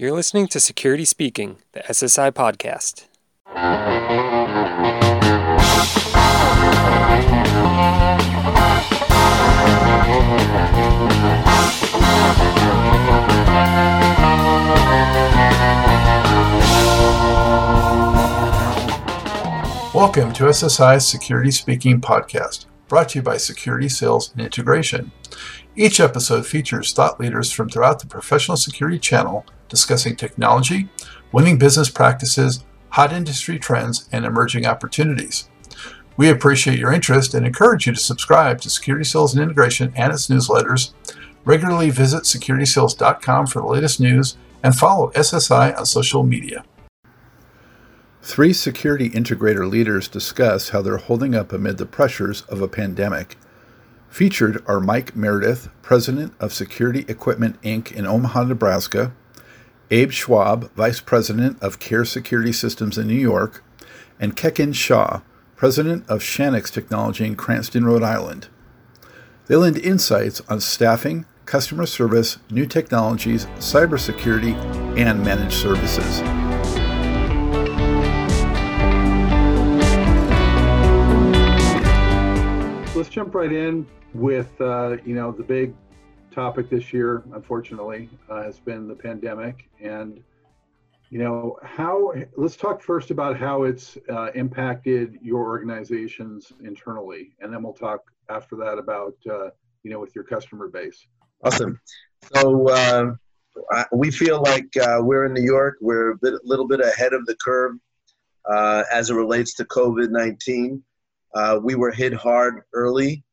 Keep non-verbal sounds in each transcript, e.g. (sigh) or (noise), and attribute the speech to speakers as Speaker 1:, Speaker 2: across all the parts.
Speaker 1: You're listening to Security Speaking, the SSI podcast.
Speaker 2: Welcome to SSI's Security Speaking podcast, brought to you by Security Sales and Integration. Each episode features thought leaders from throughout the professional security channel discussing technology, winning business practices, hot industry trends, and emerging opportunities. We appreciate your interest and encourage you to subscribe to Security Sales and Integration and its newsletters. Regularly visit securitysales.com for the latest news and follow SSI on social media. Three security integrator leaders discuss how they're holding up amid the pressures of a pandemic. Featured are Mike Meredith, President of Security Equipment Inc. in Omaha, Nebraska, Abe Schwab, Vice President of Care Security Systems in New York, and Kekin Shah, President of Shanix Technology in Cranston, Rhode Island. They lend insights on staffing, customer service, new technologies, cybersecurity, and managed services.
Speaker 3: Let's jump right in with uh, you know the big topic this year, unfortunately, uh, has been the pandemic. And, you know, how, let's talk first about how it's uh, impacted your organizations internally. And then we'll talk after that about, uh, you know, with your customer base.
Speaker 4: Awesome. So, uh, we feel like uh, we're in New York, we're a bit, little bit ahead of the curve uh, as it relates to COVID 19. we were hit hard early,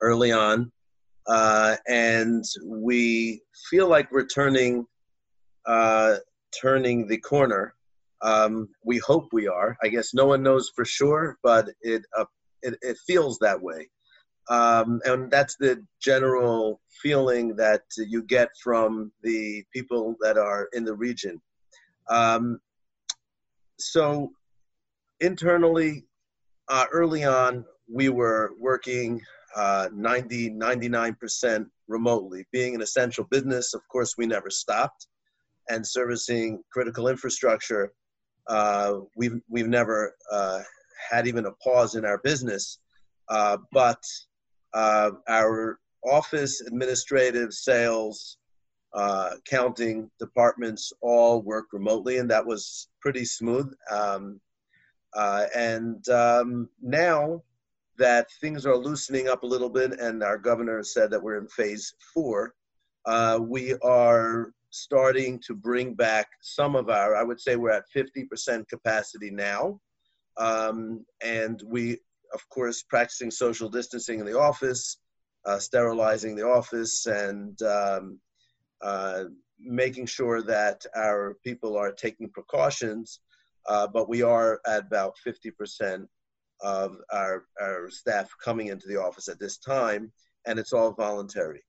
Speaker 4: early on uh, and we feel like we're turning uh, turning the corner. Um, we hope we are. I guess no one knows for sure, but it uh, it, it, feels that way, um, and that's the general feeling that you get from the people that are in the region. Um, so internally, uh, early on, we were working uh, 90, 99% remotely. Being an essential business, of course, we never stopped. And servicing critical infrastructure, uh, we've, we've never uh, had even a pause in our business. Uh, but uh, our office, administrative, sales, uh, accounting departments all work remotely, and that was pretty smooth. Um, and um, now that things are loosening up a little bit, and our governor said that we're in phase four. Uh, we are starting to bring back some of our, I would say we're at 50% capacity now. Um, and we, of course, practicing social distancing in the office, uh, sterilizing the office, and um, uh, making sure that our people are taking precautions. Uh, but we are at about 50% of our, our staff coming into the office at this time, and it's all voluntary.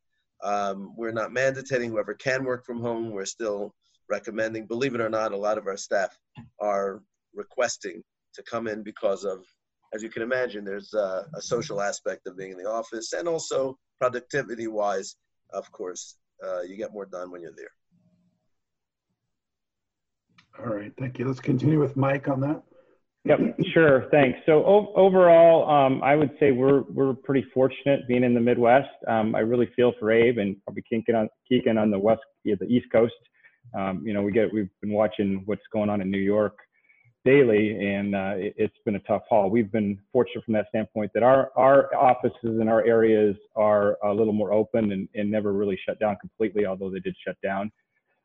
Speaker 4: Um, we're not mandating whoever can work from home. We're still recommending, believe it or not, a lot of our staff are requesting to come in because of, as you can imagine, there's a, a social aspect of being in the office and also productivity wise, of course, uh, you get more done when you're there.
Speaker 3: All right, thank you. Let's continue with Mike on that.
Speaker 5: Yep, sure. Thanks. So overall, um, I would say we're we're pretty fortunate being in the Midwest. Um, I really feel for Abe and probably Kekin on Kekin on the west, yeah, the East Coast. Um, you know, we get we've been watching what's going on in New York daily, and uh, it, has been a tough haul. We've been fortunate from that standpoint that our our offices and our areas are a little more open and, and never really shut down completely, although they did shut down.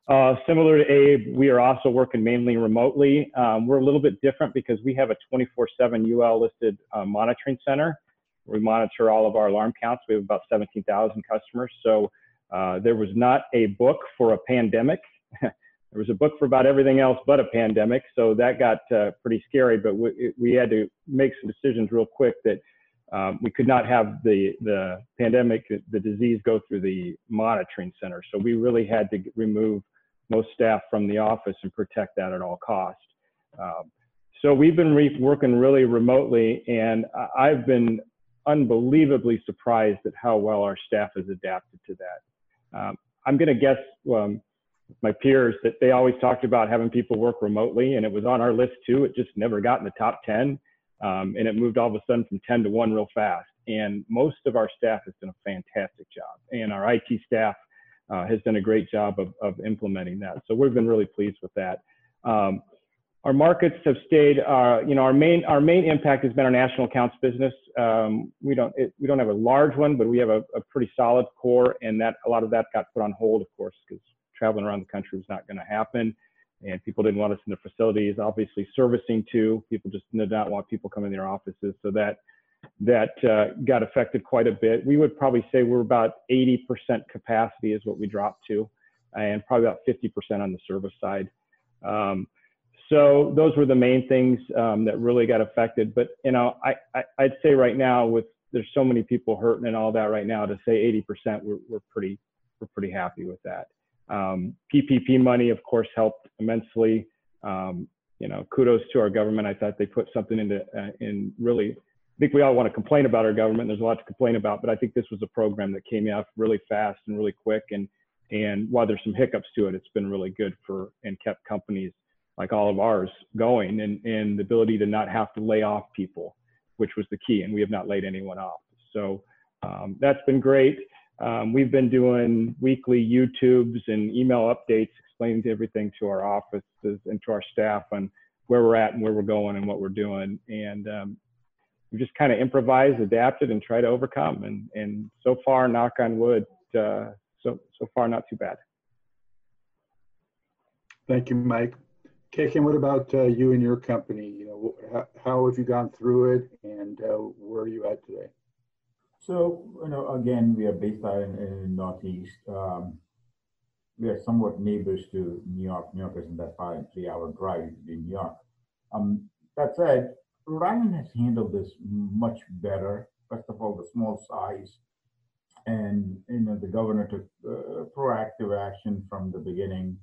Speaker 5: Uh, similar to Abe, we are also working mainly remotely. Um, we're a little bit different because we have a 24/7 UL listed uh, monitoring center. We monitor all of our alarm counts. We have about 17,000 customers. So uh, there was not a book for a pandemic. (laughs) there was a book for about everything else but a pandemic. So that got uh, pretty scary. But we, we, had to make some decisions real quick that um, we could not have the the pandemic, the disease, go through the monitoring center. So we really had to remove most staff from the office and protect that at all costs. Um, so we've been re- working really remotely, and I've been unbelievably surprised at how well our staff has adapted to that. Um, I'm going to guess um, my peers that they always talked about having people work remotely, and it was on our list too. It just never got in the top 10, um, and it moved all of a sudden from 10 to 1 real fast. And most of our staff has done a fantastic job, and our IT staff uh, has done a great job of, of implementing that. So we've been really pleased with that. Um, our markets have stayed, uh, you know, our main, our main impact has been our national accounts business. Um, we don't, it, we don't have a large one, but we have a, a, pretty solid core and that a lot of that got put on hold, of course, because traveling around the country was not going to happen. And people didn't want us in their facilities, obviously servicing too. People just did not want people coming in their offices. So that, that uh, got affected quite a bit. We would probably say we're about 80% capacity is what we dropped to, and probably about 50% on the service side. Um, so those were the main things um, that really got affected. But you know, I, I would say right now with there's so many people hurting and all that right now to say 80% we're we're pretty we're pretty happy with that. Um, PPP money, of course, helped immensely. Um, you know, kudos to our government. I thought they put something into uh, in really. I think we all want to complain about our government. There's a lot to complain about, but I think this was a program that came out really fast and really quick. And and while there's some hiccups to it, it's been really good for and kept companies like all of ours going and, and the ability to not have to lay off people, which was the key. And we have not laid anyone off. So um, that's been great. Um, we've been doing weekly YouTubes and email updates explaining everything to our offices and to our staff on where we're at and where we're going and what we're doing. And um, we just kind of improvised, adapted, and try to overcome. And, and so far, knock on wood, uh, so, so far, not too bad.
Speaker 3: Thank you, Mike. Kekin, what about uh, you and your company? You know, how, how, have you gone through it, and uh, where are you at today?
Speaker 6: So, you know, again, we are based out in, in Northeast. Um, we are somewhat neighbors to New York. New York isn't that far, a three-hour drive in New York. Um, that said, Island has handled this much better. First of all, the small size, and you know, the governor took uh, proactive action from the beginning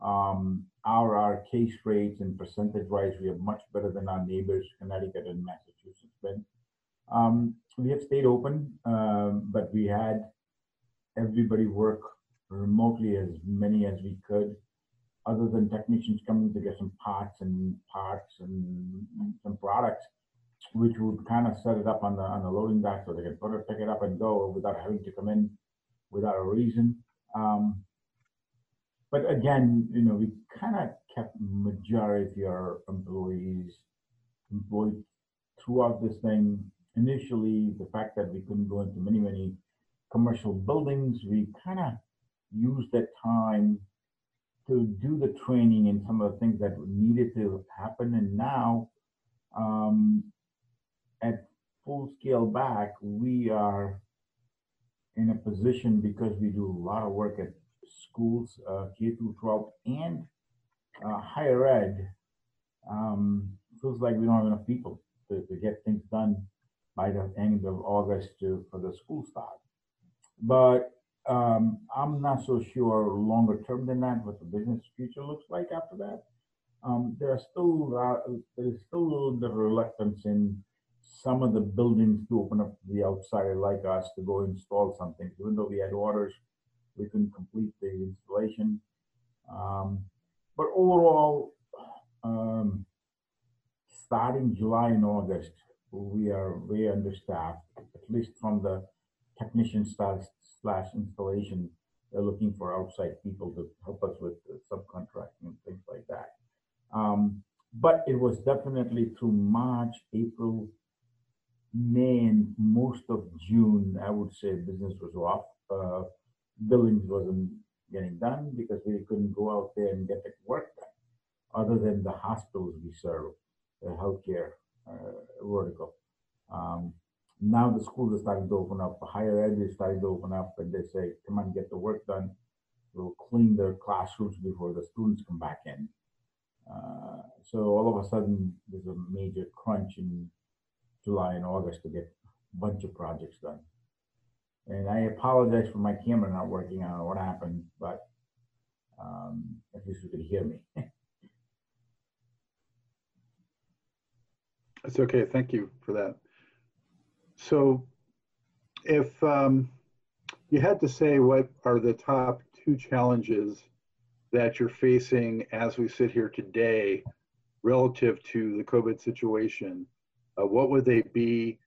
Speaker 6: um, our, our case rates and percentage wise, we are much better than our neighbors, Connecticut and Massachusetts. Um, we have stayed open, um, but we had everybody work remotely as many as we could, other than technicians coming to get some parts and parts and some products, which would kind of set it up on the on the loading dock so they can put it, pick it up and go without having to come in without a reason. Um, but again, you know, we kind of kept majority of our employees employed throughout this thing. Initially, the fact that we couldn't go into many, many commercial buildings, we kind of used that time to do the training and some of the things that needed to happen. And now, um, at full scale back, we are in a position because we do a lot of work at schools, uh, K through 12, and uh, higher ed, um, feels like we don't have enough people to, to get things done by the end of August to, for the school start. But um, I'm not so sure longer term than that what the business future looks like after that. Um, there are still there's still a little bit of reluctance in some of the buildings to open up to the outsider like us to go install something, even though we had orders we couldn't complete the installation. Um, but overall, um, starting July and August, we are way understaffed, at least from the technician slash, slash installation. They're looking for outside people to help us with subcontracting and things like that. Um, but it was definitely through March, April, May, and most of June, I would say business was off. Uh, billings wasn't getting done because we couldn't go out there and get the work done, other than the hospitals we serve, the healthcare uh, vertical. Um, now the schools are starting to open up, the higher ed is starting to open up, and they say, come on, get the work done. We'll clean their classrooms before the students come back in. Uh, so all of a sudden, there's a major crunch in July and August to get a bunch of projects done. And I apologize for my camera not working. I don't know what happened, but um, at least you could hear me. (laughs)
Speaker 3: That's okay. Thank you for that. So if um, you had to say what are the top two challenges that you're facing as we sit here today relative to the COVID situation? Uh, what would they be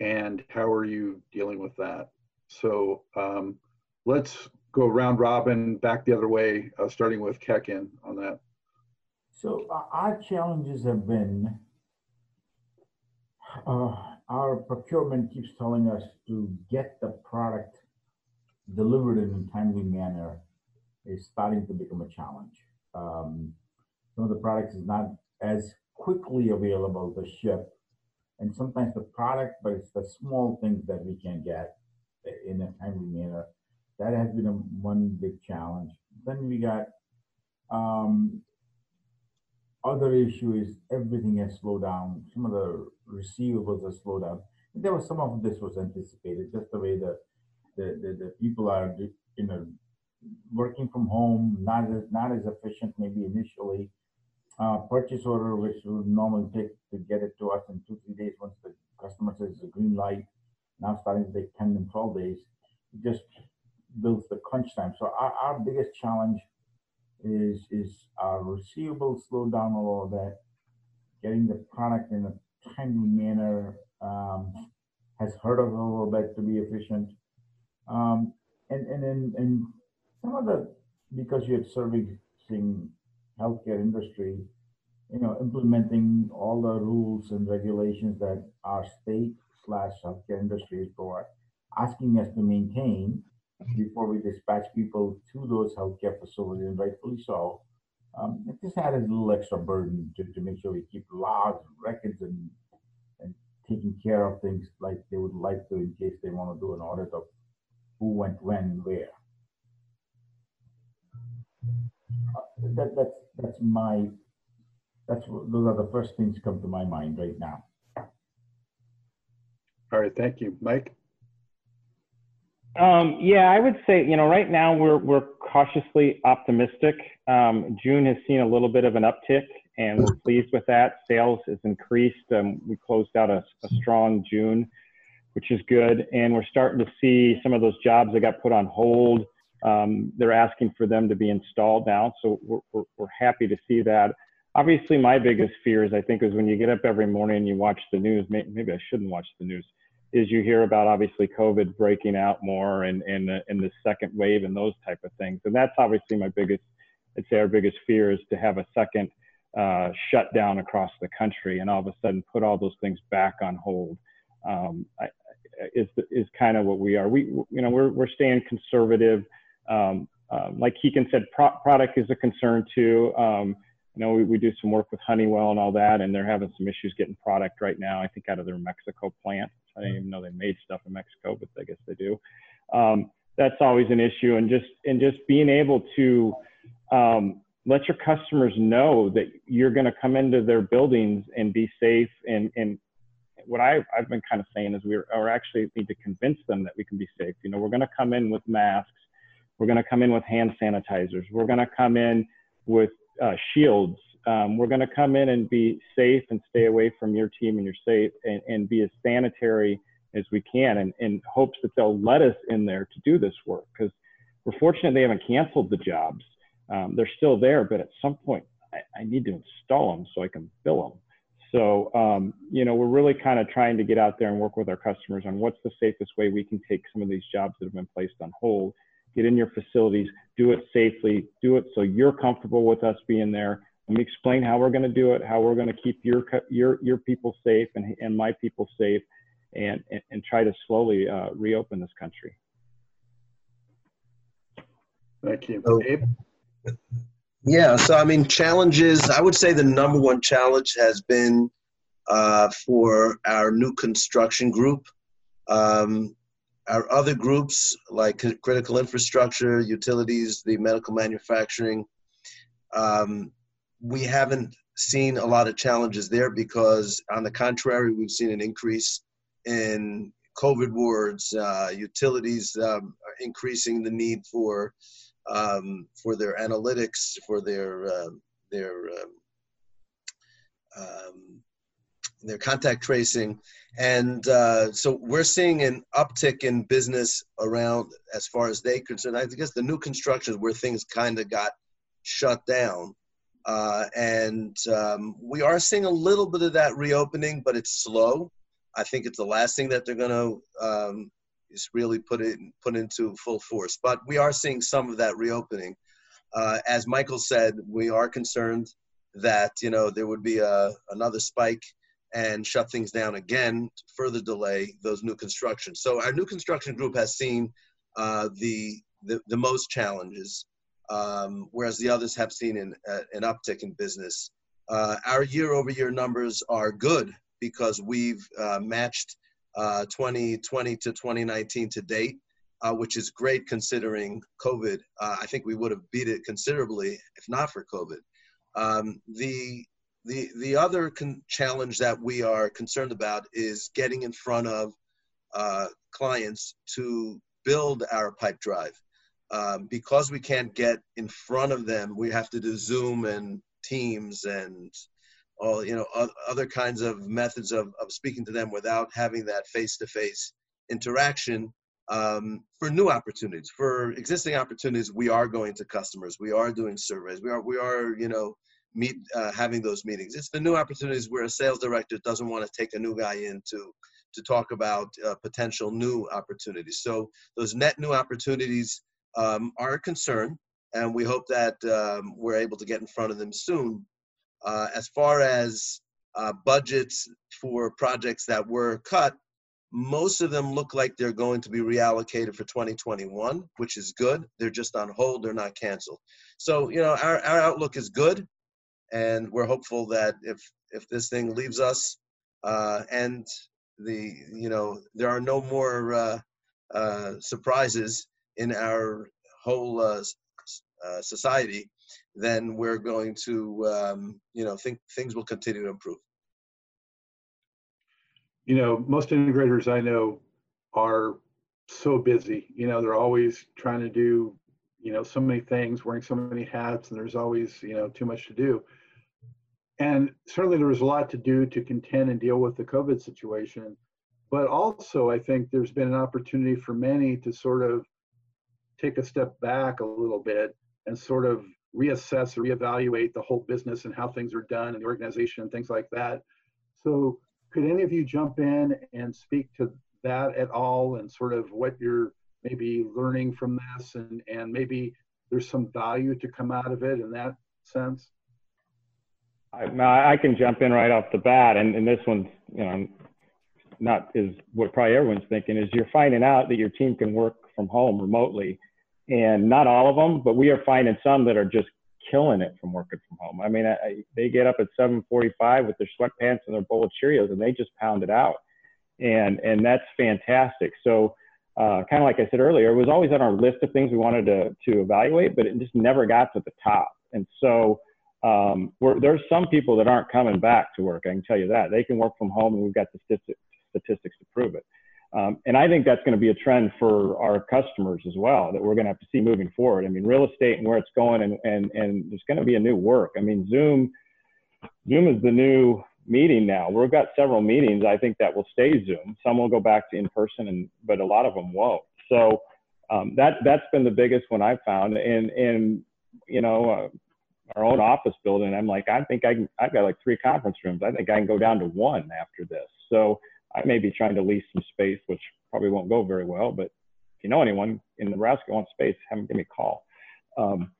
Speaker 3: and how are you dealing with that? So um, let's go round robin back the other way, uh, starting with Kekin on that.
Speaker 6: So uh, our challenges have been uh, our procurement keeps telling us to get the product delivered in a timely manner is starting to become a challenge. Um, some of the products is not as quickly available to ship, and sometimes the product, but it's the small things that we can get in a timely manner. That has been a, one big challenge. Then we got um, other issue is everything has slowed down. Some of the receivables are slowed down. There was some of this was anticipated, just the way the the, the, the people are you know working from home, not as not as efficient maybe initially. Uh, purchase order, which would normally take to get it to us in two three days once the customer says the green light, now starting to take 10 and 12 days, it just builds the crunch time. So our, our biggest challenge is is our receivables slowed down a little bit, getting the product in a timely manner um, has hurt us a little bit to be efficient. Um, and and then and some of the because you're servicing healthcare industry, you know, implementing all the rules and regulations that our state slash healthcare industry is for asking us to maintain before we dispatch people to those healthcare facilities, and rightfully so. Um, it just added a little extra burden to, to make sure we keep logs and records and and taking care of things like they would like to in case they want to do an audit of who went when where. Uh, that that's that's my that's those are the first things come to my mind right now.
Speaker 3: All right, thank you, Mike.
Speaker 5: Um, yeah, I would say, you know, right now we're, we're cautiously optimistic. Um, June has seen a little bit of an uptick and we're pleased with that. Sales has increased. Um, we closed out a, a, strong June, which is good. And we're starting to see some of those jobs that got put on hold. Um, they're asking for them to be installed now. So we're, we're, we're happy to see that. Obviously, my biggest fear is I think is when you get up every morning and you watch the news, maybe I shouldn't watch the news is you hear about obviously COVID breaking out more and the, and the second wave and those type of things. And that's obviously my biggest, I'd say our biggest fear is to have a second uh, shutdown across the country and all of a sudden put all those things back on hold. Um, I, is is kind of what we are. We you know we're we're staying conservative. Um, um, like Kekin said, pro product is a concern too. Um, you know, we, we do some work with Honeywell and all that, and they're having some issues getting product right now. I think out of their Mexico plant. I didn't even know they made stuff in Mexico, but I guess they do. Um, that's always an issue, and just and just being able to um, let your customers know that you're going to come into their buildings and be safe. And and what I, I've been kind of saying is we're actually need to convince them that we can be safe. You know, we're going to come in with masks. We're going to come in with hand sanitizers. We're going to come in with uh, shields um, we're going to come in and be safe and stay away from your team and your safe and, and be as sanitary as we can and in hopes that they'll let us in there to do this work because we're fortunate they haven't canceled the jobs. Um, they're still there but at some point I, I, need to install them so i can bill them so um, you know we're really kind of trying to get out there and work with our customers on what's the safest way we can take some of these jobs that have been placed on hold get in your facilities do it safely do it so you're comfortable with us being there let me explain how we're going to do it, how we're going to keep your your your people safe and and my people safe, and and, and try to slowly uh, reopen this country.
Speaker 3: Thank you, so, Abe.
Speaker 4: Yeah, so I mean, challenges. I would say the number one challenge has been uh, for our new construction group. Um, our other groups, like critical infrastructure, utilities, the medical manufacturing, um, we haven't seen a lot of challenges there because, on the contrary, we've seen an increase in COVID wards, uh, utilities um, increasing the need for um, for their analytics, for their uh, their um, their contact tracing, and uh, so we're seeing an uptick in business around as far as they concerned. I guess the new constructions where things kind of got shut down. Uh, and um, we are seeing a little bit of that reopening, but it's slow. I think it's the last thing that they're going to um, really put it put into full force. But we are seeing some of that reopening. Uh, as Michael said, we are concerned that you know there would be a another spike and shut things down again, further delay those new constructions. So our new construction group has seen uh, the, the, the most challenges um, whereas the others have seen an, uh, an uptick in business. Uh, our year-over-year numbers are good because we've uh, matched 2020 uh, to 2019 to date, uh, which is great considering COVID. I think we would have beat it considerably if not for COVID. Um, the the the other challenge that we are concerned about is getting in front of clients to build our pipe drive. Um, because we can't get in front of them, we have to do Zoom and Teams and all you know other kinds of methods of, of speaking to them without having that face-to-face interaction um, for new opportunities. For existing opportunities we are going to customers. We are doing surveys. We are we are you know meet uh, having those meetings it's the new opportunities where a sales director doesn't want to take a new guy in to to talk about uh, potential new opportunities so those net new opportunities um, are a concern, and we hope that um, we're able to get in front of them soon. Uh, as far as uh, budgets for projects that were cut, most of them look like they're going to be reallocated for 2021, which is good. They're just on hold, they're not canceled. So, you know, our, our outlook is good, and we're hopeful that if if this thing leaves us uh, and the you know there are no more uh, uh, surprises in our whole uh, uh, society, then we're going to, um, you know, think things will continue to improve.
Speaker 3: You know, most integrators I know are so busy. You know, they're always trying to do, you know, so many things, wearing so many hats, and there's always, you know, too much to do. And certainly there was a lot to do to contend and deal with the COVID situation. But also, I think there's been an opportunity for many to sort of take a step back a little bit and sort of reassess or reevaluate the whole business and how things are done and the organization and things like that. So could any of you jump in and speak to that at all and sort of what you're maybe learning from this and, and maybe there's some value to come out of it in that sense?
Speaker 5: I, I can jump in right off the bat, and, and this one's you know not is what probably everyone's thinking is you're finding out that your team can work from home remotely, and not all of them, but we are finding some that are just killing it from working from home. I mean, I, they get up at 7:45 with their sweatpants and their bowl of Cheerios, and they just pound it out, and and that's fantastic. So, uh, kind of like I said earlier, it was always on our list of things we wanted to to evaluate, but it just never got to the top. And so, um, there's some people that aren't coming back to work. I can tell you that they can work from home, and we've got the statistics statistics to prove it. Um, and I think that's going to be a trend for our customers as well that we're going to have to see moving forward. I mean, real estate and where it's going, and and and there's going to be a new work. I mean, Zoom, Zoom is the new meeting now. We've got several meetings. I think that will stay Zoom. Some will go back to in person, and but a lot of them won't. So um, that that's been the biggest one I've found. And and you know. Uh, our own office building. I'm like, I think I can, I've got like three conference rooms. I think I can go down to one after this. So I may be trying to lease some space, which probably won't go very well. But if you know anyone in Nebraska wants space, have them give me a call. Um,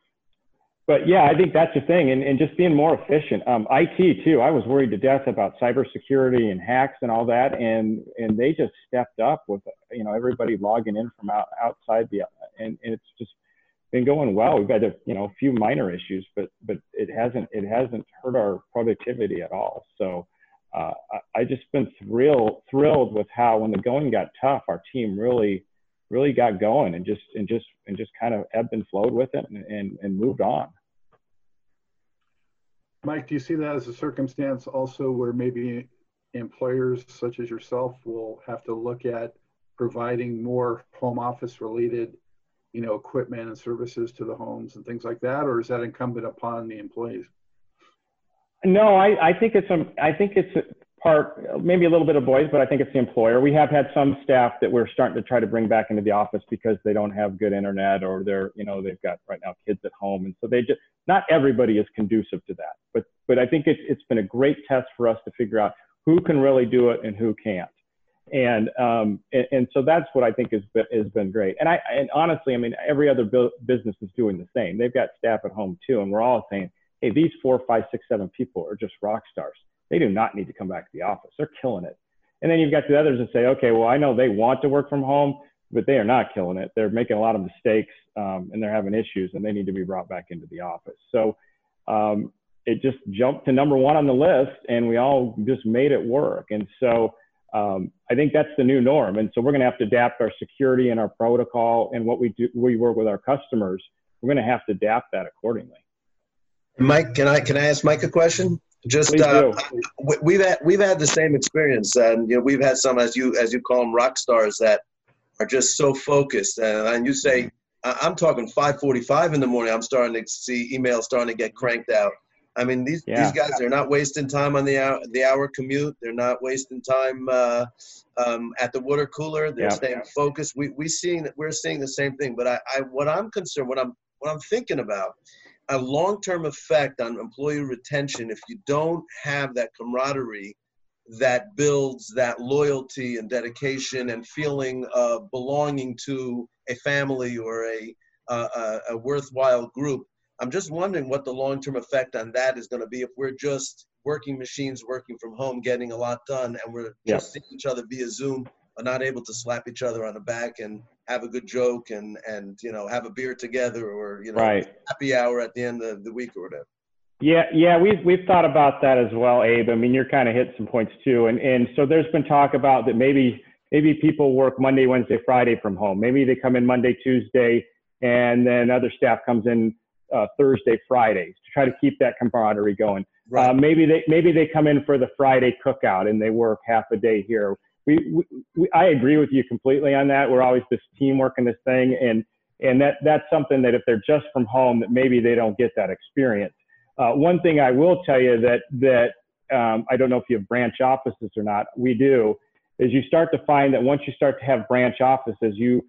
Speaker 5: but yeah, I think that's the thing, and, and just being more efficient. Um, IT too. I was worried to death about cybersecurity and hacks and all that, and and they just stepped up with you know everybody logging in from out, outside the, and, and it's just been going well. We've had a you know a few minor issues, but but it hasn't it hasn't hurt our productivity at all. So uh, I, just been thrilled thrilled with how when the going got tough, our team really really got going and just and just and just kind of ebbed and flowed with it and, and, and moved on.
Speaker 3: Mike, do you see that as a circumstance also where maybe employers such as yourself will have to look at providing more home office related you know equipment and services to the homes and things like that or is that incumbent upon the employees
Speaker 5: no, I, I think it's a, I think it's part, maybe a little bit of boys, but I think it's the employer. We have had some staff that we're starting to try to bring back into the office because they don't have good internet or they're, you know, they've got right now kids at home. And so they just, not everybody is conducive to that. But, but I think it's, it's been a great test for us to figure out who can really do it and who can't. And, um, and, and so that's what I think has been, has been great. And I, and honestly, I mean, every other bu- business is doing the same. They've got staff at home too. And we're all saying, hey, these four, five, six, seven people are just rock stars they do not need to come back to the office. They're killing it. And then you've got the others that say, okay, well, I know they want to work from home, but they are not killing it. They're making a lot of mistakes um, and they're having issues and they need to be brought back into the office. So um, it just jumped to number one on the list and we all just made it work. And so um, I think that's the new norm. And so we're going to have to adapt our security and our protocol and what we do, we work with our customers. We're going to have to adapt that accordingly.
Speaker 4: Mike, can I can I ask Mike a question? Just uh, we've had we've had the same experience, and you know we've had some as you as you call them rock stars that are just so focused. And, and you say I'm talking 5:45 in the morning. I'm starting to see emails starting to get cranked out. I mean these yeah. these guys are not wasting time on the hour the hour commute. They're not wasting time uh, um, at the water cooler. They're yeah. staying focused. We we seeing we're seeing the same thing. But I, I what I'm concerned what I'm what I'm thinking about a long-term effect on employee retention if you don't have that camaraderie that builds that loyalty and dedication and feeling of belonging to a family or a, a, a worthwhile group. I'm just wondering what the long-term effect on that is going to be if we're just working machines working from home, getting a lot done, and we're just seeing each other via Zoom, but not able to slap each other on the back and have a good joke and and you know have a beer together or you know
Speaker 5: right.
Speaker 4: happy hour at the end of the week or whatever.
Speaker 5: Yeah, yeah, we've we've thought about that as well, Abe. I mean, you're kind of hit some points too, and and so there's been talk about that maybe maybe people work Monday, Wednesday, Friday from home. Maybe they come in Monday, Tuesday, and then other staff comes in uh, Thursday, Fridays to try to keep that camaraderie going. Right. Uh, maybe they maybe they come in for the Friday cookout and they work half a day here we, we, I agree with you completely on that. We're always this teamwork and this thing, and and that that's something that if they're just from home, that maybe they don't get that experience. Uh, one thing I will tell you that that um, I don't know if you have branch offices or not. We do. Is you start to find that once you start to have branch offices, you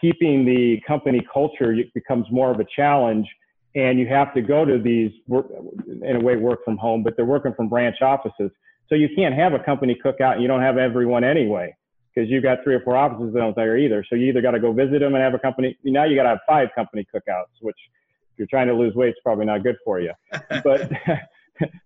Speaker 5: keeping the company culture becomes more of a challenge, and you have to go to these work, in a way work from home, but they're working from branch offices. So you can't have a company cookout and you don't have everyone anyway because you've got three or four offices that don't there either. So you either got to go visit them and have a company. Now you got to have five company cookouts, which if you're trying to lose weight, it's probably not good for you. (laughs) but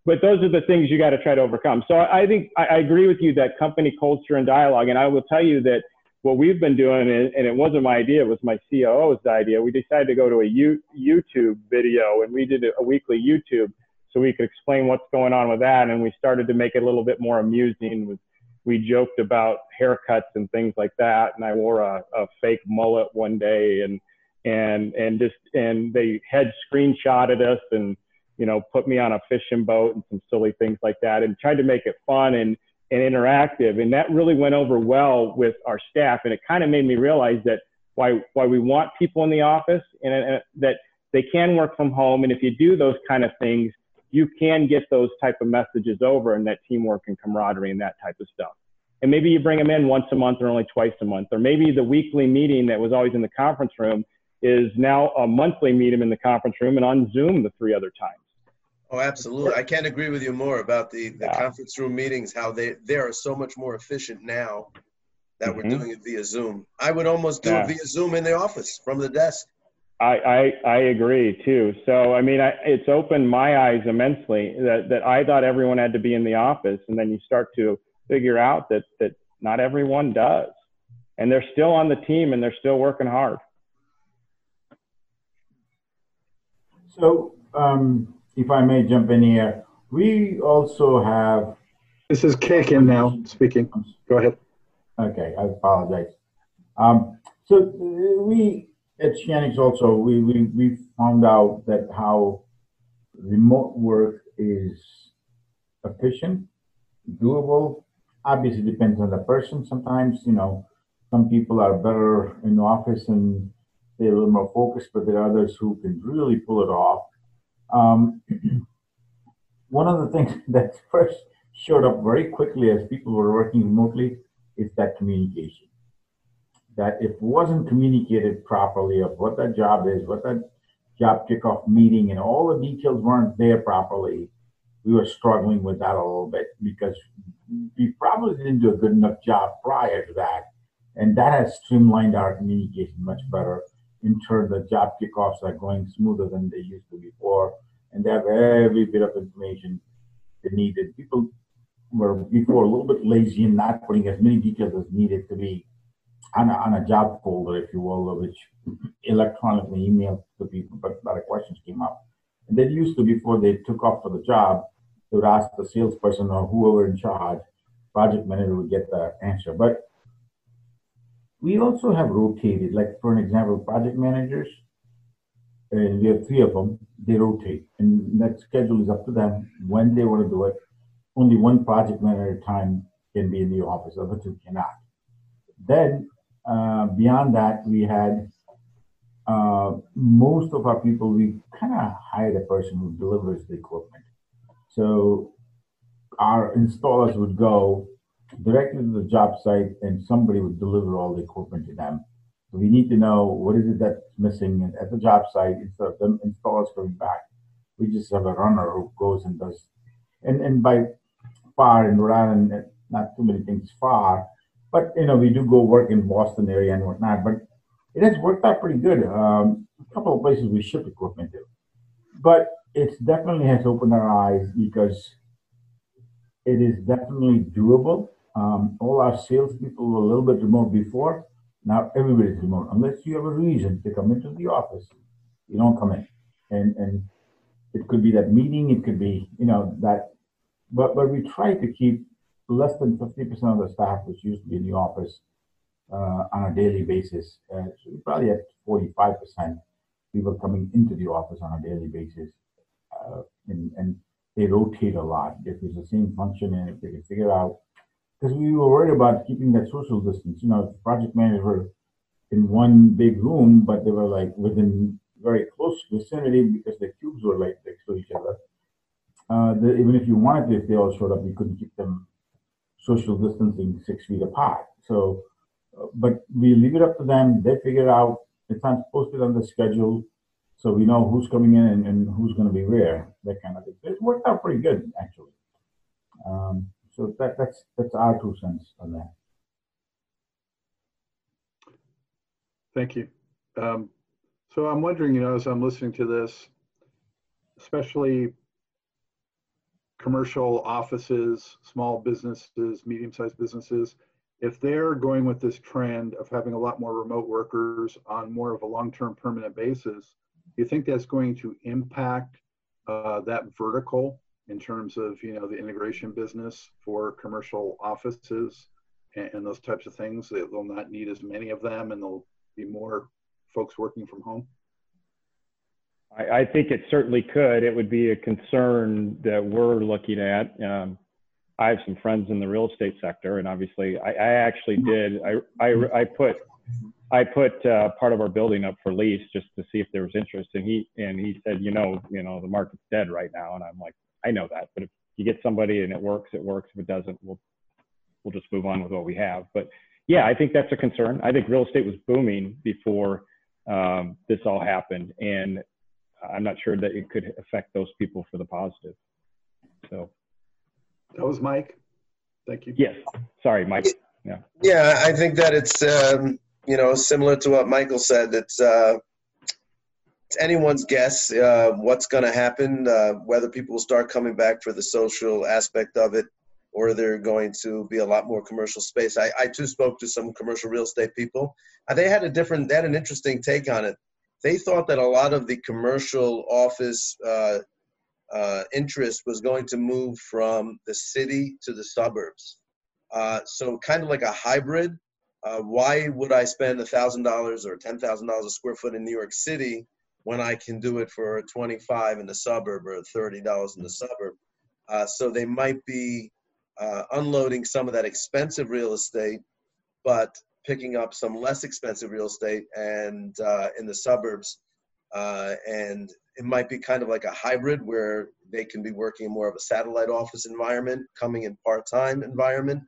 Speaker 5: but those are the things you got to try to overcome. So I think I, I, agree with you that company culture and dialogue. And I will tell you that what we've been doing, and it wasn't my idea, it was my COO's idea. We decided to go to a YouTube video, and we did a weekly YouTube so we could explain what's going on with that. And we started to make it a little bit more amusing. We joked about haircuts and things like that. And I wore a, a fake mullet one day and, and, and just, and they had screenshotted us and, you know, put me on a fishing boat and some silly things like that and tried to make it fun and, and interactive. And that really went over well with our staff. And it kind of made me realize that why, why we want people in the office and, and that they can work from home. And if you do those kind of things, you can get those type of messages over and that teamwork and camaraderie and that type of stuff. And maybe you bring them in once a month or only twice a month, or maybe the weekly meeting that was always in the conference room is now a monthly meeting in the conference room and on Zoom the three other times.
Speaker 4: Oh, absolutely. I can't agree with you more about the, the yeah. conference room meetings, how they, they are so much more efficient now that mm-hmm. we're doing it via Zoom. I would almost do yeah. it via Zoom in the office from the desk.
Speaker 5: I, I, I agree too. So I mean, I, it's opened my eyes immensely that, that I thought everyone had to be in the office, and then you start to figure out that that not everyone does, and they're still on the team and they're still working hard.
Speaker 6: So, um, if I may jump in here, we also have.
Speaker 3: This is Kekin now speaking. Go ahead.
Speaker 6: Okay, I apologize. Um, so we at Shanix also, we, we, we found out that how remote work is efficient, doable. Obviously depends on the person. Sometimes, you know, some people are better in the office and they're a little more focused, but there are others who can really pull it off. Um, (clears throat) one of the things (laughs) that first showed up very quickly as people were working remotely is that communication. That if it wasn't communicated properly of what that job is, what that job kickoff meeting, and all the details weren't there properly, we were struggling with that a little bit because we probably didn't do a good enough job prior to that. And that has streamlined our communication much better in terms of job kickoffs are going smoother than they used to before. And they have every bit of information they needed. People were before a little bit lazy in not putting as many details as needed to be on a, on a job folder, if you will, which electronically emailed to people, but a lot of questions came up. And that used to, before they took off for the job, they would ask the salesperson or whoever in charge, project manager would get the answer. But we also have rotated, like for an example, project managers, and we have three of them, they rotate. And that schedule is up to them when they want to do it. Only one project manager at a time can be in the office, other two cannot. Then, uh, beyond that, we had uh, most of our people, we kind of hired a person who delivers the equipment. So our installers would go directly to the job site and somebody would deliver all the equipment to them. So we need to know what is it that's missing at the job site instead of them installers coming back. We just have a runner who goes and does, and, and by far in Rhode Island, not too many things far, but you know, we do go work in Boston area and whatnot, but it has worked out pretty good. Um, a couple of places we ship equipment to, but it definitely has opened our eyes because it is definitely doable. Um, all our salespeople were a little bit remote before. Now everybody's remote, unless you have a reason to come into the office. You don't come in, and and it could be that meeting. It could be you know that, but but we try to keep less than fifty percent of the staff, which used to be in the office, uh, on a daily basis. Uh, so we probably at forty-five percent people coming into the office on a daily basis, uh, and and they rotate a lot. If it's the same function, and if they can figure out because we were worried about keeping that social distance. You know, project managers in one big room, but they were like within very close vicinity because the cubes were like next to each other. Uh, the, even if you wanted to, if they all showed up, you couldn't keep them social distancing six feet apart. So, uh, but we leave it up to them. They figure out it's not posted on the schedule, so we know who's coming in and, and who's going to be where. That kind of thing. It worked out pretty good, actually. Um, so that, that's that's our two cents on that.
Speaker 3: Thank you. Um, so I'm wondering, you know, as I'm listening to this, especially commercial offices, small businesses, medium-sized businesses, if they're going with this trend of having a lot more remote workers on more of a long-term permanent basis, do you think that's going to impact uh, that vertical in terms of you know the integration business for commercial offices and, and those types of things. They, will not need as many of them, and there'll be more folks working from home.
Speaker 5: I, I think it certainly could. It would be a concern that we're looking at. Um, I have some friends in the real estate sector, and obviously, I, I actually did. I, I, I put I put uh, part of our building up for lease just to see if there was interest, and he and he said, you know, you know, the market's dead right now, and I'm like, I know that, but if you get somebody and it works, it works. If it doesn't, we'll we'll just move on with what we have. But yeah, I think that's a concern. I think real estate was booming before um, this all happened, and I'm not sure that it could affect those people for the positive. So
Speaker 3: that was Mike. Thank you.
Speaker 5: Yes. Sorry, Mike. Yeah.
Speaker 4: Yeah, I think that it's um, you know similar to what Michael said. It's uh, it's anyone's guess uh, what's going to happen, uh, whether people will start coming back for the social aspect of it, or they're going to be a lot more commercial space. I, I too spoke to some commercial real estate people. Uh, they had a different, they had an interesting take on it. They thought that a lot of the commercial office uh, uh, interest was going to move from the city to the suburbs. Uh, so kind of like a hybrid. why would I spend $1,000 or $10,000 a square foot in New York City when I can do it for 25 in the suburb or $30 in the suburb. Uh, so they might be uh, unloading some of that expensive real estate, but picking up some less expensive real estate and uh, in the suburbs uh, and it might be kind of like a hybrid where they can be working in more of a satellite office environment, coming in part-time environment,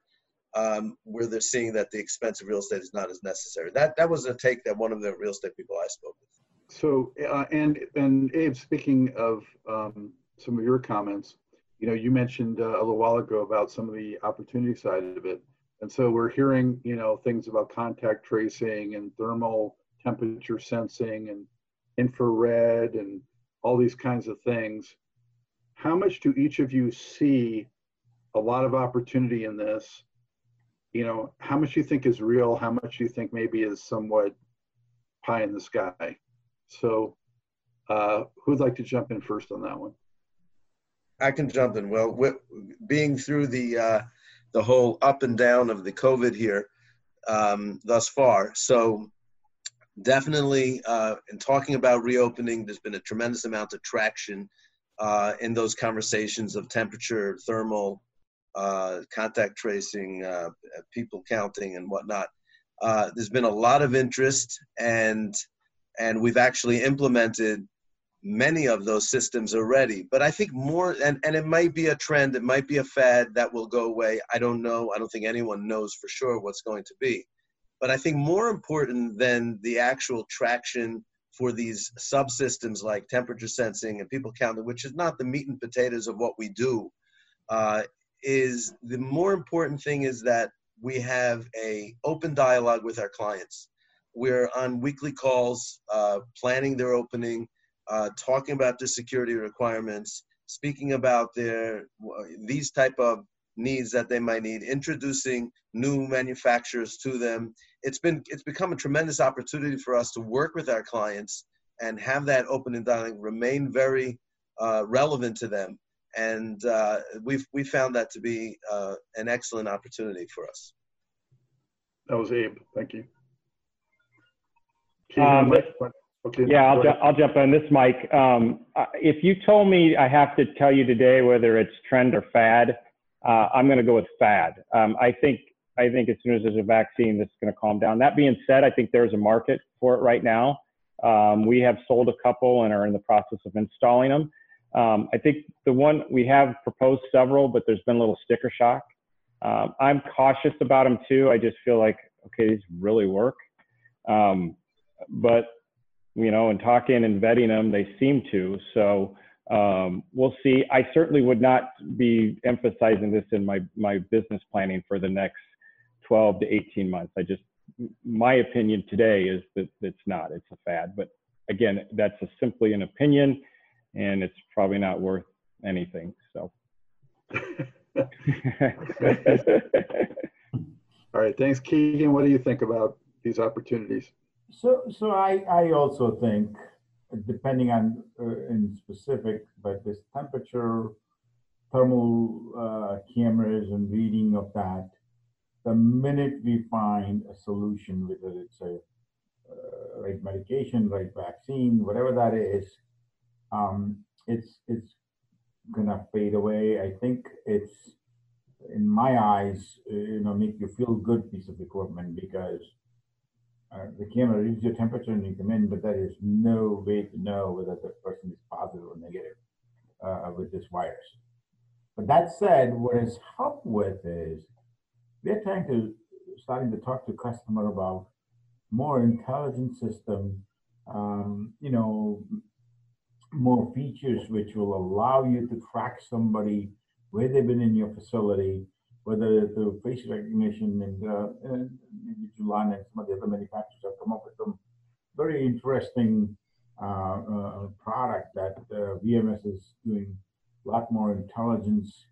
Speaker 4: um, where they're seeing that the expensive real estate is not as necessary. That that was a take that one of the real estate people I spoke with.
Speaker 3: So, uh, and and Abe, speaking of um, some of your comments, you know, you mentioned uh, a little while ago about some of the opportunity side of it, and so we're hearing, you know, things about contact tracing and thermal temperature sensing and infrared and all these kinds of things. How much do each of you see a lot of opportunity in this? You know, how much you think is real? How much you think maybe is somewhat pie in the sky? So, uh, who'd like to jump in first on that one?
Speaker 4: I can jump in. Well, being through the uh, the whole up and down of the COVID here um, thus far, so definitely uh, in talking about reopening, there's been a tremendous amount of traction uh, in those conversations of temperature, thermal, uh, contact tracing, uh, people counting, and whatnot. Uh, there's been a lot of interest, and and we've actually implemented many of those systems already. But I think more, and, and it might be a trend, it might be a fad that will go away. I don't know. I don't think anyone knows for sure what's going to be. But I think more important than the actual traction for these subsystems like temperature sensing and people counting, which is not the meat and potatoes of what we do, uh, is the more important thing is that we have a open dialogue with our clients. We're on weekly calls, uh, planning their opening, uh, talking about the security requirements, speaking about their these type of needs that they might need, introducing new manufacturers to them. It's been it's become a tremendous opportunity for us to work with our clients and have that open and dialogue remain very uh, relevant to them. And uh, we've we found that to be uh, an excellent opportunity for us.
Speaker 3: That was Abe. Thank you.
Speaker 5: Um, okay, yeah, I'll, ju- I'll jump on This, Mike. Um, if you told me I have to tell you today whether it's trend or fad, uh, I'm going to go with fad. Um, I think I think as soon as there's a vaccine, this is going to calm down. That being said, I think there's a market for it right now. Um, we have sold a couple and are in the process of installing them. Um, I think the one we have proposed several, but there's been a little sticker shock. Um, I'm cautious about them too. I just feel like okay, these really work. Um, but you know, in talking and vetting them, they seem to. So um, we'll see. I certainly would not be emphasizing this in my my business planning for the next 12 to 18 months. I just my opinion today is that it's not. It's a fad. But again, that's a, simply an opinion, and it's probably not worth anything. So. (laughs)
Speaker 3: All right. Thanks, Kekin. What do you think about these opportunities?
Speaker 6: So, so I, I also think depending on uh, in specific, but this temperature, thermal uh, cameras and reading of that, the minute we find a solution, whether it's a uh, right medication, right vaccine, whatever that is, um, it's it's gonna fade away. I think it's in my eyes, uh, you know, make you feel good piece of equipment because uh, the camera reads your temperature and you come in, but there is no way to know whether the person is positive or negative uh, with this virus. But that said, what is helped with is we're trying to starting to talk to customer about more intelligent system, um, you know, more features which will allow you to track somebody where they've been in your facility, whether through face recognition and, uh, and and some of the other manufacturers have come up with some very interesting uh, uh, product that uh, VMS is doing a lot more intelligence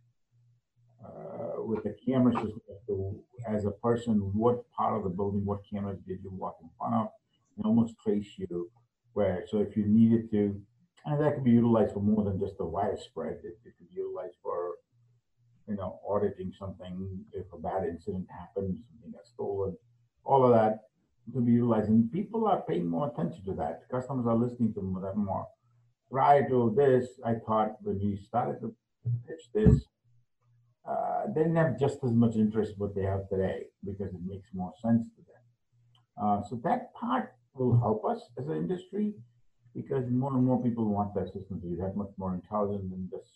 Speaker 6: uh, with the camera system as a person, what part of the building, what cameras did you walk in front of, and almost trace you where. So if you needed to, and that could be utilized for more than just the virus spread, it, it could be utilized for you know, auditing something if a bad incident happens, something got stolen, all of that to be utilized. And people are paying more attention to that. Customers are listening to that more. Prior to this, I thought when we started to pitch this, uh, they didn't have just as much interest what they have today because it makes more sense to them. Uh, so that part will help us as an industry because more and more people want that system to be that much more intelligent than just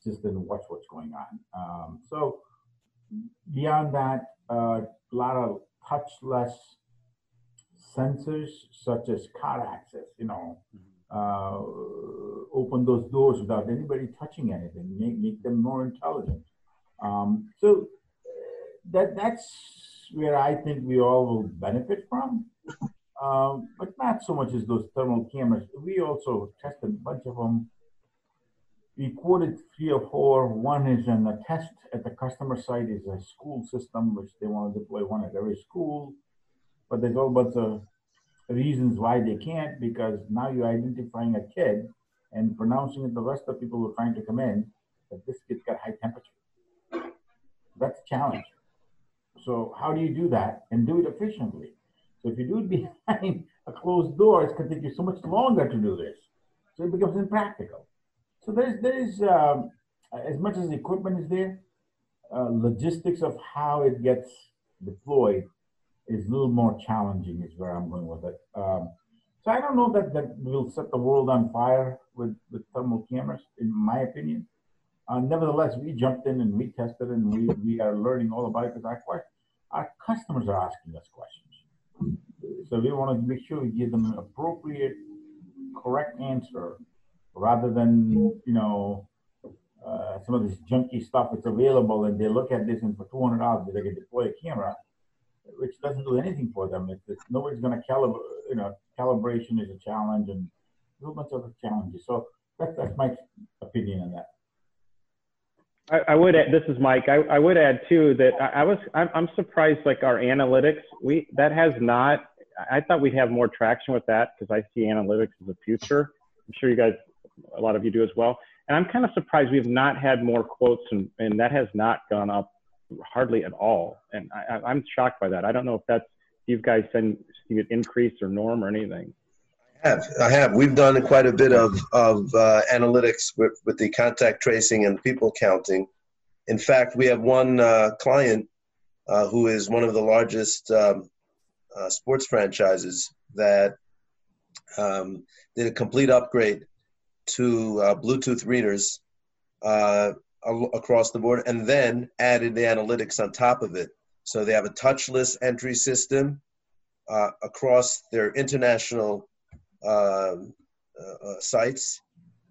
Speaker 6: system watch what's going on. Um, so beyond that, uh, a lot of touchless sensors such as car access, you know, uh, open those doors without anybody touching anything, make, make them more intelligent. Um, so that that's where I think we all will benefit from, (laughs) um, but not so much as those thermal cameras. We also tested a bunch of them. We quoted three or four. One is in the test at the customer site is a school system, which they want to deploy one at every school. But there's all bunch of reasons why they can't because now you're identifying a kid and pronouncing it the rest of people who are trying to come in that this kid's got high temperature. That's a challenge. So how do you do that and do it efficiently? So if you do it (laughs) behind a closed door, it's going to take you so much longer to do this. So it becomes impractical. So there's there's um, as much as the equipment is there, uh, logistics of how it gets deployed is a little more challenging. Is where I'm going with it. Um, so I don't know that that will set the world on fire with with thermal cameras, in my opinion. Uh, nevertheless, we jumped in and we tested and we, we are learning all about it because our, our customers are asking us questions. So we want to make sure we give them an appropriate, correct answer rather than, you know, uh, some of this junky stuff that's available and they look at this and for $200 they can deploy a camera, which doesn't do anything for them. It's, it's nobody's going to calibrate, you know, calibration is a challenge and a whole bunch of other challenges. So that's, that's my opinion on that.
Speaker 5: I, I, would add, this is Mike. I, I would add too that I, I was I'm, I'm, surprised like our analytics we that has not. I thought we'd have more traction with that because I see analytics as a future. I'm sure you guys, a lot of you do as well. And I'm kind of surprised we've not had more quotes and, and that has not gone up hardly at all. And I, am shocked by that. I don't know if that's you guys seen an increase or norm or anything.
Speaker 4: I have. I have. We've done quite a bit of, of uh, analytics with, with the contact tracing and people counting. In fact, we have one uh, client uh, who is one of the largest um, uh, sports franchises that um, did a complete upgrade to uh, Bluetooth readers uh, across the board and then added the analytics on top of it. So they have a touchless entry system across their international um, uh, uh, sites,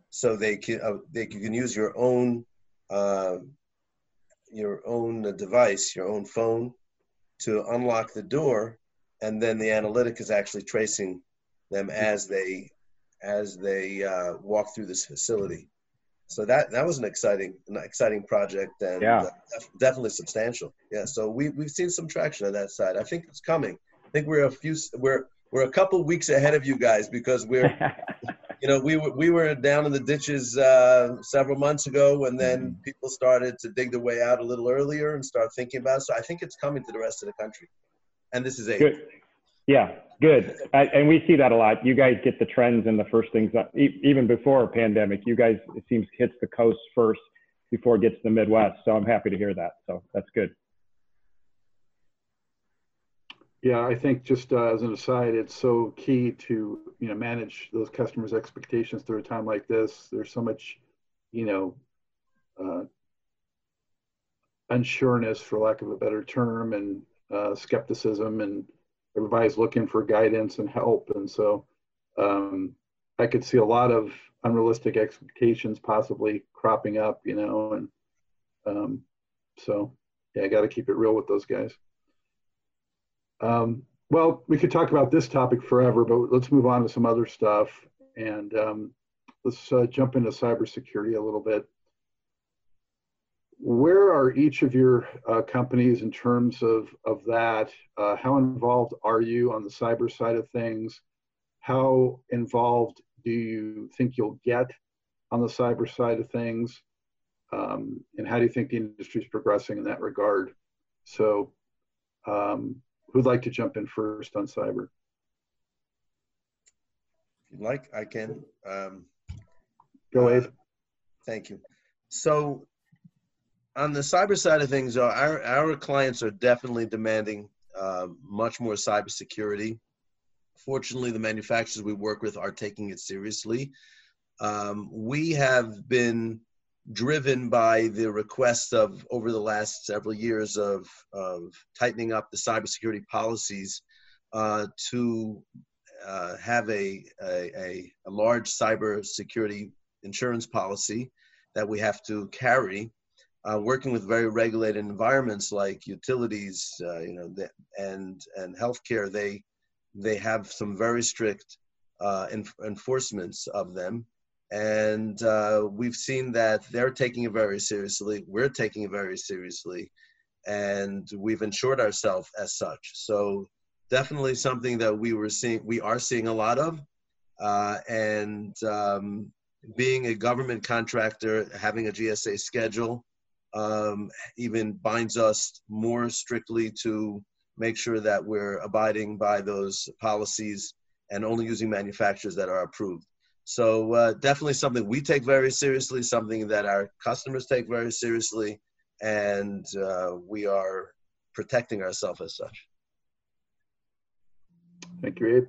Speaker 4: so they can uh, they can use your own um, your own device, your own phone, to unlock the door, and then the analytic is actually tracing them as they as they uh, walk through this facility. So that that was an exciting an exciting project and
Speaker 5: yeah.
Speaker 4: uh, definitely substantial. Yeah. So we we've seen some traction on that side. I think it's coming. I think we're a few we're we're a couple weeks ahead of you guys because we're (laughs) you know we were we were down in the ditches uh, several months ago and then mm-hmm. people started to dig their way out a little earlier and start thinking about it so i think it's coming to the rest of the country and this is a
Speaker 5: good yeah good. I, and we see that a lot. You guys get the trends and the first things that, even before a pandemic you guys it seems hits the coast first before it gets to the midwest. So i'm happy to hear that. So that's good.
Speaker 3: Yeah, I think just uh, as an aside, it's so key to you know manage those customers' expectations through a time like this. There's so much, you know, uh, unsureness, for lack of a better term, and uh, skepticism, and everybody's looking for guidance and help. And so, um, I could see a lot of unrealistic expectations possibly cropping up, you know, and um, so yeah, I got to keep it real with those guys. Um, well, we could talk about this topic forever, but let's move on to some other stuff. And um, let's uh, jump into cybersecurity a little bit. Where are each of your uh, companies in terms of, of that? Uh, how involved are you on the cyber side of things? How involved do you think you'll get on the cyber side of things? Um, and how do you think the industry is progressing in that regard? So, um, Who'd like to jump in first on cyber?
Speaker 4: If you'd like, I can. Um,
Speaker 3: Go ahead. Uh,
Speaker 4: thank you. So, on the cyber side of things, our our clients are definitely demanding uh, much more cybersecurity. fortunately, the manufacturers we work with are taking it seriously. Um, we have been driven by the request of over the last several years of, of tightening up the cybersecurity policies uh, to uh, have a, a, a, large cybersecurity insurance policy that we have to carry. Uh, working with very regulated environments like utilities, uh, you know, and and healthcare, they they have some very strict uh, enforcements of them and uh, we've seen that they're taking it very seriously. We're taking it very seriously, and we've insured ourselves as such. So definitely something that we were seeing, we are seeing a lot of, uh, and um, being a government contractor, having a GSA schedule, um, even binds us more strictly to make sure that we're abiding by those policies and only using manufacturers that are approved. So uh, definitely something we take very seriously, something that our customers take very seriously, and uh, we are protecting ourselves as such.
Speaker 3: Thank you, Abe.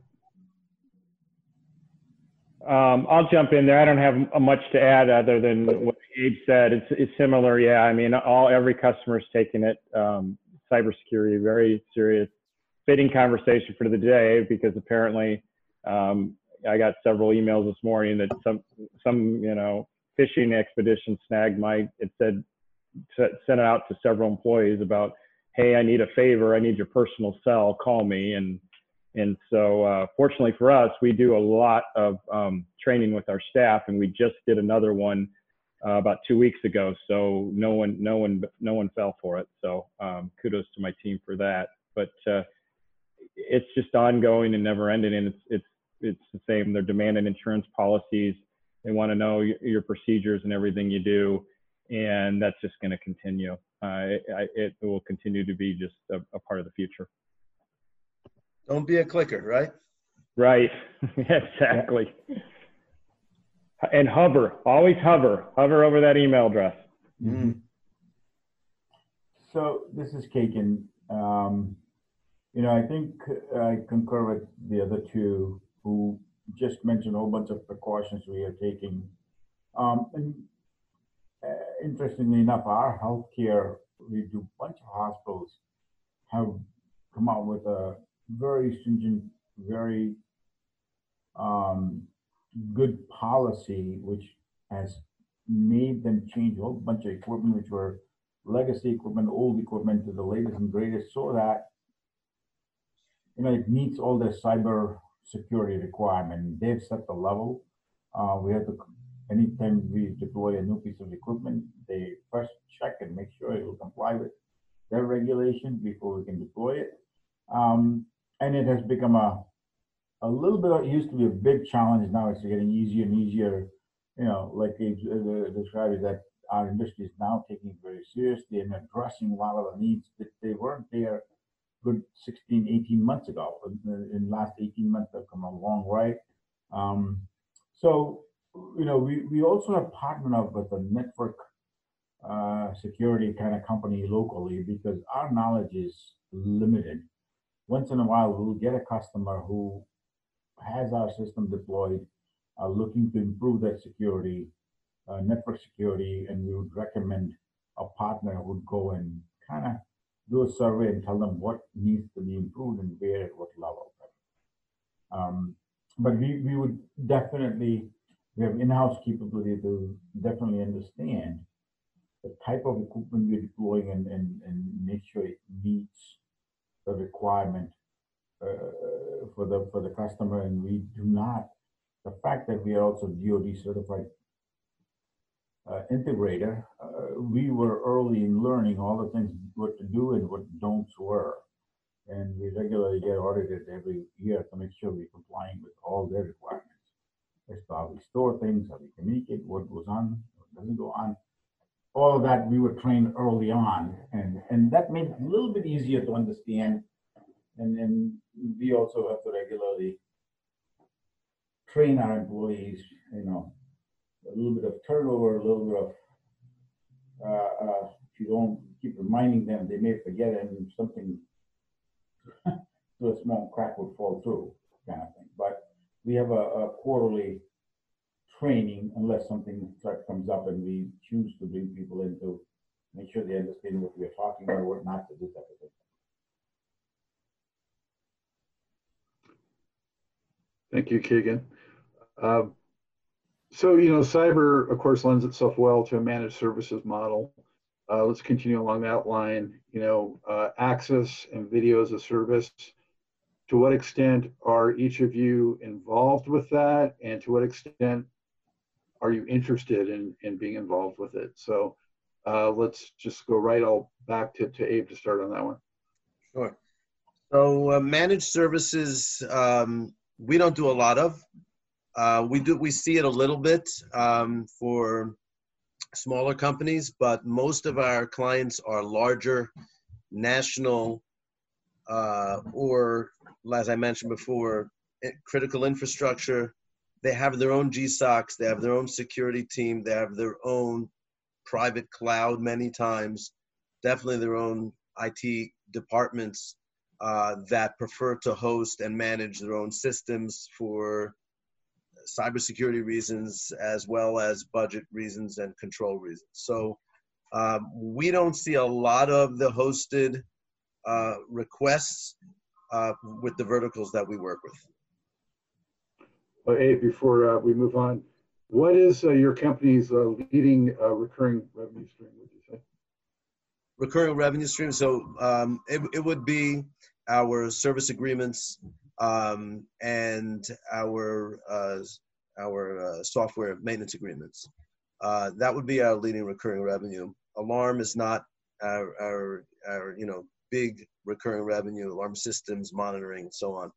Speaker 5: Um, I'll jump in there. I don't have much to add other than what Abe said. It's, it's similar. Yeah, I mean, all every customer is taking it um, cybersecurity very serious. Fitting conversation for the day because apparently um, I got several emails this morning that some some you know phishing expedition snagged my it said sent it out to several employees about hey I need a favor I need your personal cell call me and and so uh, fortunately for us we do a lot of um, training with our staff and we just did another one uh, about two weeks ago so no one no one no one fell for it so um, kudos to my team for that but uh, it's just ongoing and never ending and it's it's it's the same. They're demanding insurance policies. They want to know your procedures and everything you do, and that's just going to continue. It, it, will continue to be just a, a, part of the future.
Speaker 4: Don't be a clicker, right?
Speaker 5: Right, (laughs) exactly. And hover, always hover, hover over that email address. Mm-hmm.
Speaker 6: So this is Kekin. Um, you know, I think I concur with the other two who just mentioned a whole bunch of precautions we are taking. Um, and uh, interestingly enough, our healthcare, we do a bunch of hospitals have come out with a very stringent, very um, good policy, which has made them change a whole bunch of equipment, which were legacy equipment, old equipment to the latest and greatest, so that you know it meets all the cyber security requirement. They've set the level. Uh, we have to, anytime we deploy a new piece of equipment, they first check and make sure it will comply with their regulation before we can deploy it. Um, and it has become a, a little bit, it used to be a big challenge. Now it's getting easier and easier. You know, like they uh, described is that our industry is now taking it very seriously and addressing a lot of the needs that they weren't there good 16, 18 months ago. In the last 18 months, they've come a long way. Um, so, you know, we, we also have partnered up with a network uh, security kind of company locally because our knowledge is limited. Once in a while, we'll get a customer who has our system deployed, looking to improve their security, uh, network security, and we would recommend a partner would go and kind of do a survey and tell them what needs to be improved and where at what level. Um, but we, we would definitely, we have in-house capability to definitely understand the type of equipment we're deploying and, and, and make sure it meets the requirement uh, for the for the customer. And we do not, the fact that we are also DoD certified uh, integrator, uh, we were early in learning all the things what to do and what don'ts were. And we regularly get audited every year to make sure we're complying with all their requirements. As to how we store things, how we communicate, what goes on, what doesn't go on. All that we were trained early on, and, and that made it a little bit easier to understand. And then we also have to regularly train our employees, you know, a little bit of turnover, a little bit of, uh, uh, if you don't keep reminding them, they may forget and something, (laughs) so a small crack would fall through. kind of thing. But we have a, a quarterly training unless something comes up and we choose to bring people in to make sure they understand what we're talking about, or what not to do, of thing.
Speaker 3: Thank you, Kekin. Um, so, you know, cyber, of course, lends itself well to a managed services model. Uh, let's continue along that line. You know, uh, access and video as a service. To what extent are each of you involved with that, and to what extent are you interested in in being involved with it? So, uh, let's just go right all back to, to Abe to start on that one.
Speaker 4: Sure. So, uh, managed services, um, we don't do a lot of. Uh, we do we see it a little bit um, for smaller companies, but most of our clients are larger, national, uh, or as I mentioned before, eh, critical infrastructure. They have their own GSOCs, they have their own security team, they have their own private cloud many times, definitely their own IT departments uh, that prefer to host and manage their own systems for cybersecurity reasons as well as budget reasons and control reasons. So um, we don't see a lot of the hosted uh, requests uh, with the verticals that we work with.
Speaker 3: Well, hey, before uh, we move on, what is uh, your company's uh, leading recurring revenue stream, would you say?
Speaker 4: Recurring revenue stream. So um, it, it would be our service agreements um, and our uh, our uh, software maintenance agreements. Uh, that would be our leading recurring revenue. Alarm is not our, our, our you know big recurring revenue. Alarm systems, monitoring, and so on.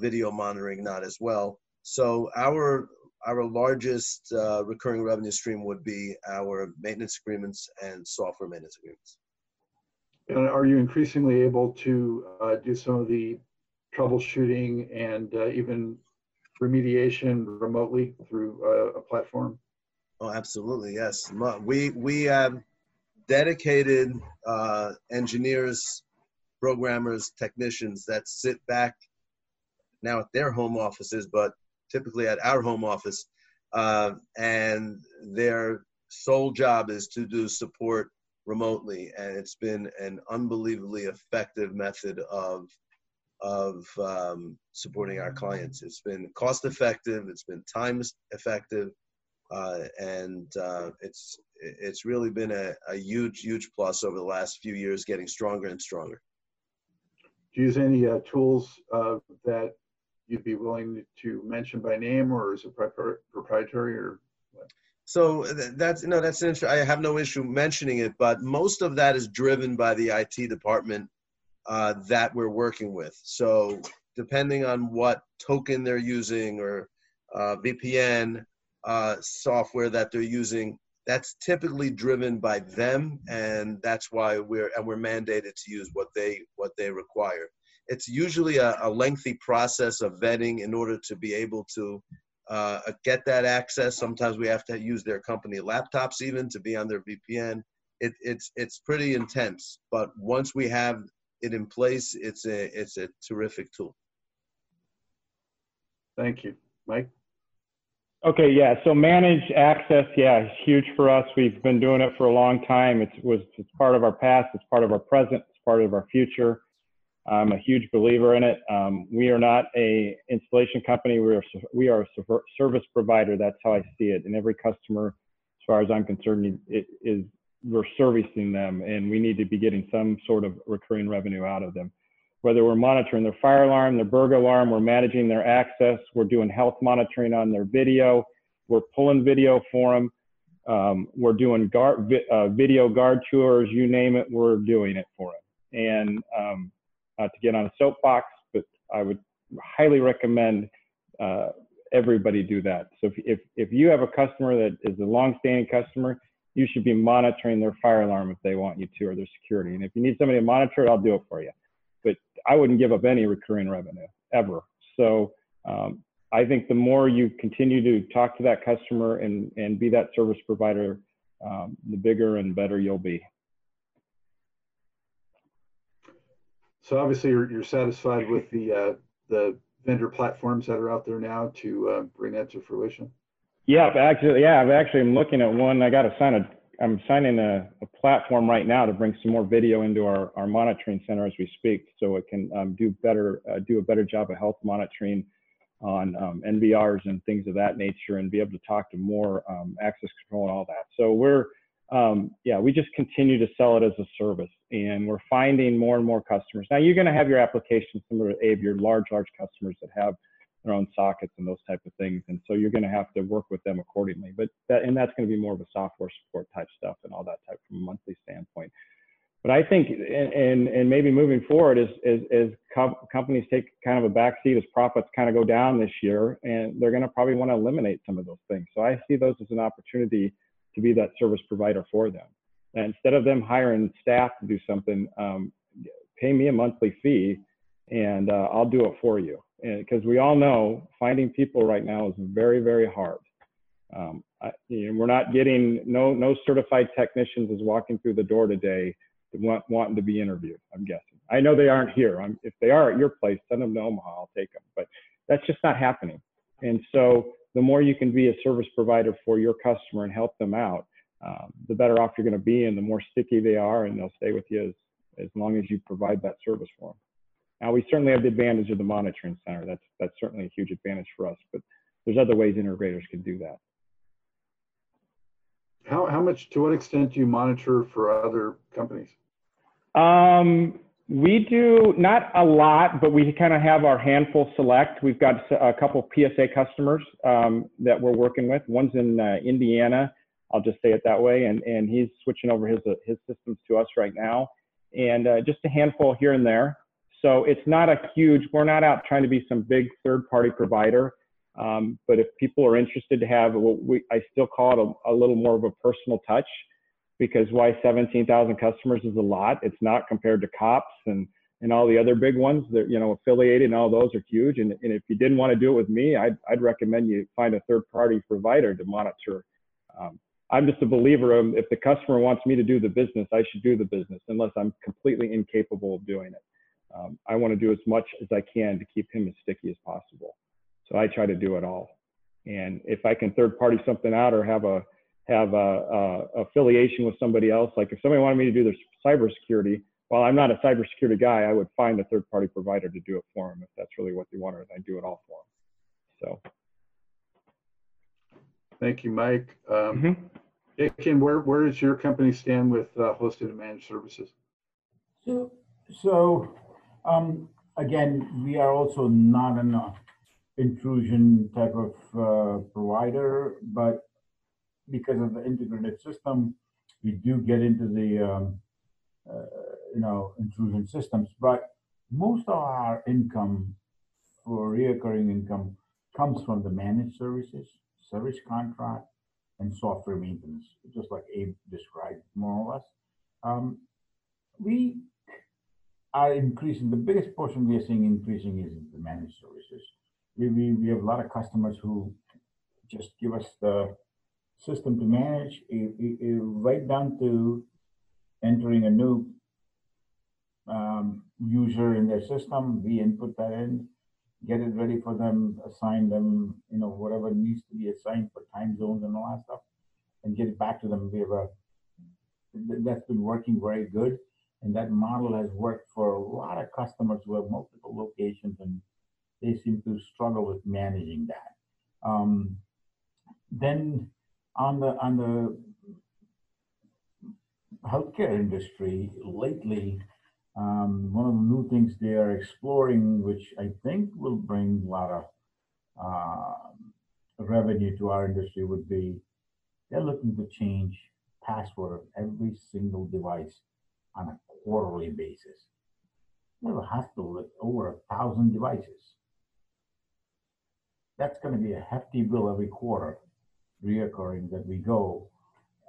Speaker 4: Video monitoring not as well. So our our largest uh, recurring revenue stream would be our maintenance agreements and software maintenance agreements.
Speaker 3: And are you increasingly able to uh, do some of the troubleshooting and uh, even remediation remotely through uh, a platform?
Speaker 4: Oh, absolutely, yes. We we have dedicated uh, engineers, programmers, technicians that sit back now at their home offices, but typically at our home office, uh, and their sole job is to do support remotely, and it's been an unbelievably effective method of of um, supporting our clients. It's been cost effective, it's been time effective, uh, and uh, it's it's really been a, a huge huge plus over the last few years, getting stronger and stronger.
Speaker 3: Do you use any uh, tools uh, that you'd be willing to mention by name, or is it proprietary, or what?
Speaker 4: So that's no, that's interesting. I have no issue mentioning it, but most of that is driven by the IT department uh, that we're working with. So depending on what token they're using or uh, VPN uh, software that they're using, that's typically driven by them, and that's why we're and we're mandated to use what they what they require. It's usually a, a lengthy process of vetting in order to be able to uh, get that access. Sometimes we have to use their company laptops even to be on their VPN. It, it's it's pretty intense, but once we have it in place, it's a it's a terrific tool.
Speaker 3: Thank you, Mike.
Speaker 5: Okay, yeah. So managed access, yeah, it's huge for us. We've been doing it for a long time. It was it's part of our past, it's part of our present, it's part of our future. I'm a huge believer in it. Um, we are not a installation company. We are we are a service provider. That's how I see it. And every customer, as far as I'm concerned, it is we're servicing them and we need to be getting some sort of recurring revenue out of them. Whether we're monitoring their fire alarm, their burglar alarm, we're managing their access, we're doing health monitoring on their video, we're pulling video for them, um, we're doing guard, uh, video guard tours, you name it, we're doing it for them. And um, to get on a soapbox, but I would highly recommend uh, everybody do that. So if, if, if you have a customer that is a long-standing customer, you should be monitoring their fire alarm if they want you to or their security. And if you need somebody to monitor it, I'll do it for you. But I wouldn't give up any recurring revenue ever. So um, I think the more you continue to talk to that customer and, and be that service provider, um, the bigger and better you'll be.
Speaker 3: So obviously you're, you're satisfied with the uh, the vendor platforms that are out there now to uh, bring that to fruition?
Speaker 5: Yeah, actually, yeah, I've actually I'm looking at one. I got to sign a. I'm signing a, a, platform right now to bring some more video into our, our monitoring center as we speak, so it can um, do better, uh, do a better job of health monitoring on um, NVRs and things of that nature, and be able to talk to more um, access control and all that. So we're, um, yeah, we just continue to sell it as a service, and we're finding more and more customers. Now you're going to have your applications, similar to Abe, your large, large customers that have their own sockets and those type of things. And so you're going to have to work with them accordingly. But that, and that's going to be more of a software support type stuff and all that type from a monthly standpoint. But I think, and, and, and maybe moving forward, as, as, as com- companies take kind of a backseat as profits kind of go down this year, and they're going to probably want to eliminate some of those things. So I see those as an opportunity to be that service provider for them. And instead of them hiring staff to do something, um, pay me a monthly fee and uh, I'll do it for you. Because we all know finding people right now is very very hard. Um, I, you know, we're not getting no no certified technicians is walking through the door today want, wanting to be interviewed i'm guessing. I know they aren't here. I'm, if they are at your place send them to omaha i'll take them but that's just not happening. And so the more you can be a service provider for your customer and help them out um, the better off you're going to be and the more sticky they are and they'll stay with you as, as long as you provide that service for them now we certainly have the advantage of the monitoring center. That's that's certainly a huge advantage for us. But there's other ways integrators can do that.
Speaker 3: How how much to what extent do you monitor for other companies?
Speaker 5: Um, we do not a lot, but we kind of have our handful select. We've got a couple PSA customers um, that we're working with. One's in uh, Indiana. I'll just say it that way, and and he's switching over his uh, his systems to us right now, and uh, just a handful here and there. So it's not a huge, we're not out trying to be some big third party provider. Um, but if people are interested to have, we, I still call it a, a, little more of a personal touch because why 17,000 customers is a lot. It's not compared to COPS and, and all the other big ones that, you know, affiliated and all those are huge. And, and if you didn't want to do it with me, I'd, I'd recommend you find a third party provider to monitor. Um, I'm just a believer of if the customer wants me to do the business, I should do the business unless I'm completely incapable of doing it um, I want to do as much as I can to keep him as sticky as possible. So I try to do it all. And if I can third party something out or have a have a, a affiliation with somebody else, like if somebody wanted me to do their cybersecurity, while I'm not a cybersecurity guy, I would find a third party provider to do it for them if that's really what they wanted. I'd do it all for them. So.
Speaker 3: Thank you, Mike. Um, mm-hmm. where where does your company stand with uh, hosted and managed services?
Speaker 6: So, so um, again, we are also not an intrusion type of uh, provider, but because of the integrated system, we do get into the um, uh, you know intrusion systems. But most of our income for reoccurring income comes from the managed services, service contract, and software maintenance, just like Abe described, more or less. Um, we are increasing. The biggest portion we are seeing increasing is the managed services. We, we, we have a lot of customers who just give us the system to manage, it, it, it, right down to entering a new um, user in their system. We input that in, get it ready for them, assign them, you know, whatever needs to be assigned for time zones and all that stuff, and get it back to them. We have a that's been working very good. And that model has worked for a lot of customers who have multiple locations and they seem to struggle with managing that. Um, then on the on the healthcare industry lately, um, one of the new things they are exploring, which I think will bring a lot of uh, revenue to our industry, would be they're looking to change password of every single device on a quarterly basis. We have a hospital with over a thousand devices. That's going to be a hefty bill every quarter, reoccurring that we go,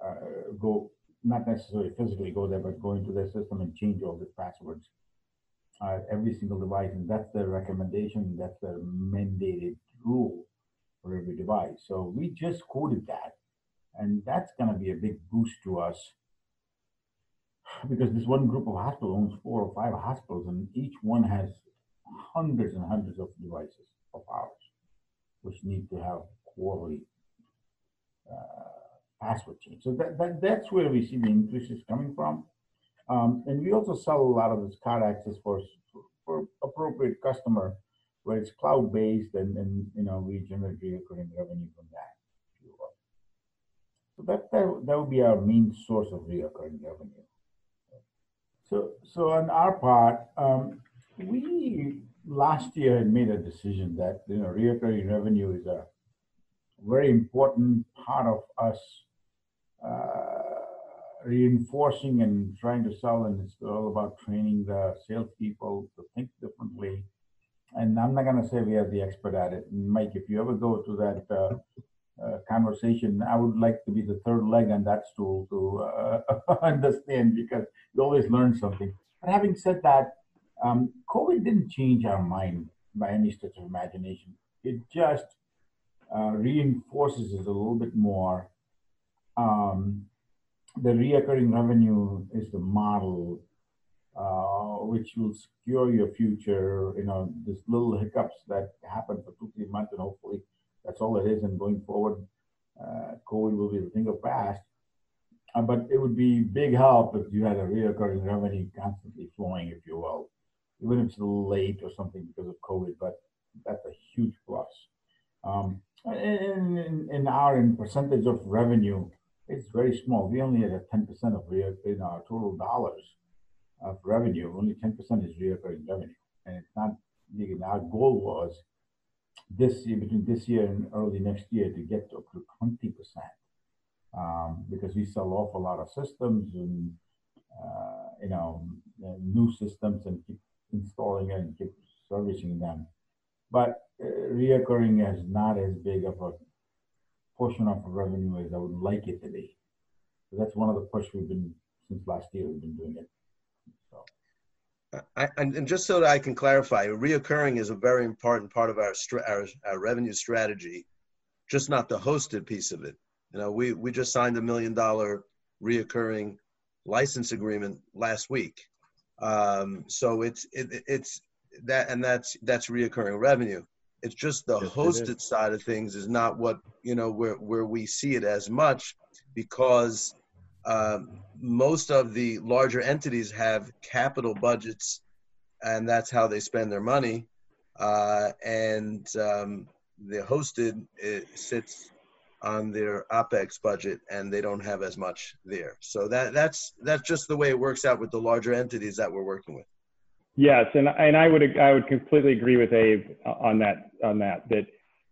Speaker 6: uh, go not necessarily physically go there, but go into their system and change all the passwords uh, every single device. And that's the recommendation. That's the mandated rule for every device. So we just quoted that, and that's going to be a big boost to us because this one group of hospitals owns four or five hospitals, and each one has hundreds and hundreds of devices of ours, which need to have uh, password change. So that, that, that's where we see the increases coming from. Um, and we also sell a lot of this card access for, for appropriate customer where it's cloud-based and, and you know we generate recurring revenue from that. So that, that that would be our main source of recurring revenue. So so on our part, um, we last year had made a decision that you know recurring revenue is a very important part of us uh, reinforcing and trying to sell, and it's all about training the salespeople to think differently and I'm not going to say we are the expert at it. Mike, if you ever go to that uh, uh, conversation, I would like to be the third leg on that stool to uh, (laughs) understand because you always learn something. But having said that, um, COVID didn't change our mind by any stretch of imagination. It just uh, reinforces it a little bit more. Um, the reoccurring revenue is the model uh, which will secure your future. You know, these little hiccups that happen for two, three months, and hopefully that's all it is. And going forward, uh, COVID will be the thing of past. Uh, but it would be big help if you had a reoccurring revenue constantly flowing, if you will, even if it's late or something because of COVID. But that's a huge plus. Um, in, in, our in percentage of revenue, it's very small. We only had a 10% of in our total dollars of revenue, only 10% is recurring revenue. And it's not, our goal was this year, between this year and early next year to get to 20%. Um, because we sell off a lot of systems and, uh, you know, new systems and keep installing and keep servicing them. But uh, reoccurring is not as big of a portion of revenue as I would like it to be. So that's one of the push we've been since last year. We've been doing it.
Speaker 4: I, and, and, just so that I can clarify, reoccurring is a very important part of our, our, our revenue strategy, just not the hosted piece of it. You know, we, we just signed a million dollar reoccurring license agreement last week. Um, so it's it, it's that and that's that's reoccurring revenue. It's just the yes, hosted side of things is not what you know where where we see it as much because um, most of the larger entities have capital budgets, and that's how they spend their money. Uh, and um, the hosted sits on their opex budget, and they don't have as much there. So that that's that's just the way it works out with the larger entities that we're working with.
Speaker 5: Yes, and and I would I would completely agree with Abe on that on that that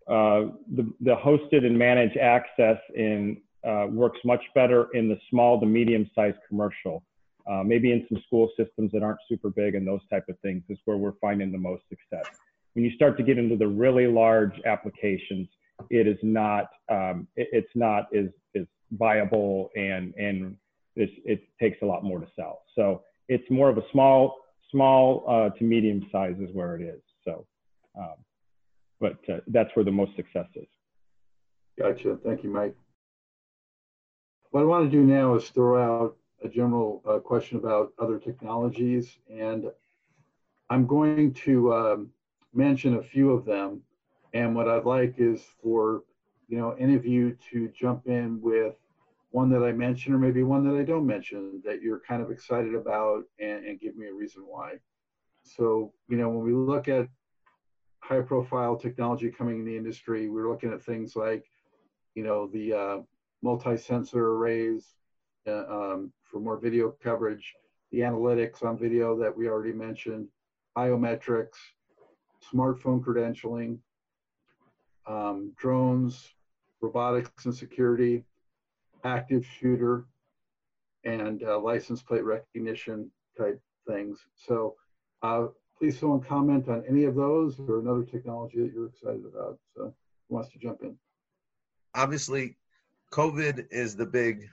Speaker 5: uh, the the hosted and managed access in uh, works much better in the small to medium sized commercial. Uh, maybe in some school systems that aren't super big and those type of things is where we're finding the most success. When you start to get into the really large applications, it is not um, it, it's not as, as viable and and it takes a lot more to sell. So it's more of a small small uh, to medium size is where it is. So, um, but uh, that's where the most success is.
Speaker 3: Gotcha. Thank you, Mike. What I want to do now is throw out a general uh, question about other technologies, and I'm going to um, mention a few of them. And what I'd like is for you know any of you to jump in with one that I mention or maybe one that I don't mention that you're kind of excited about and, and give me a reason why. So you know when we look at high profile technology coming in the industry, we're looking at things like you know the uh, multi-sensor arrays uh, um, for more video coverage, the analytics on video that we already mentioned, biometrics, smartphone credentialing, um, drones, robotics and security, active shooter, and uh, license plate recognition type things. So uh, please someone comment on any of those or another technology that you're excited about. So who wants to jump in?
Speaker 4: Obviously, COVID is the big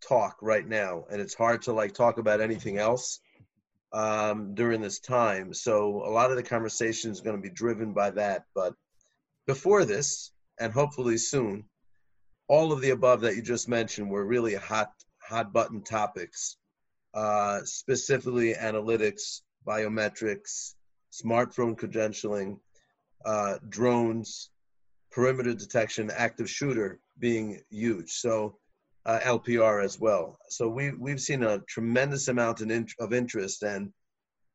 Speaker 4: talk right now, and it's hard to like talk about anything else um, during this time. So a lot of the conversation is going to be driven by that. But before this, and hopefully soon, all of the above that you just mentioned were really hot hot button topics, uh, specifically analytics, biometrics, smartphone credentialing, uh, drones, perimeter detection, active shooter being huge. So uh, LPR as well. So we we've seen a tremendous amount of interest, and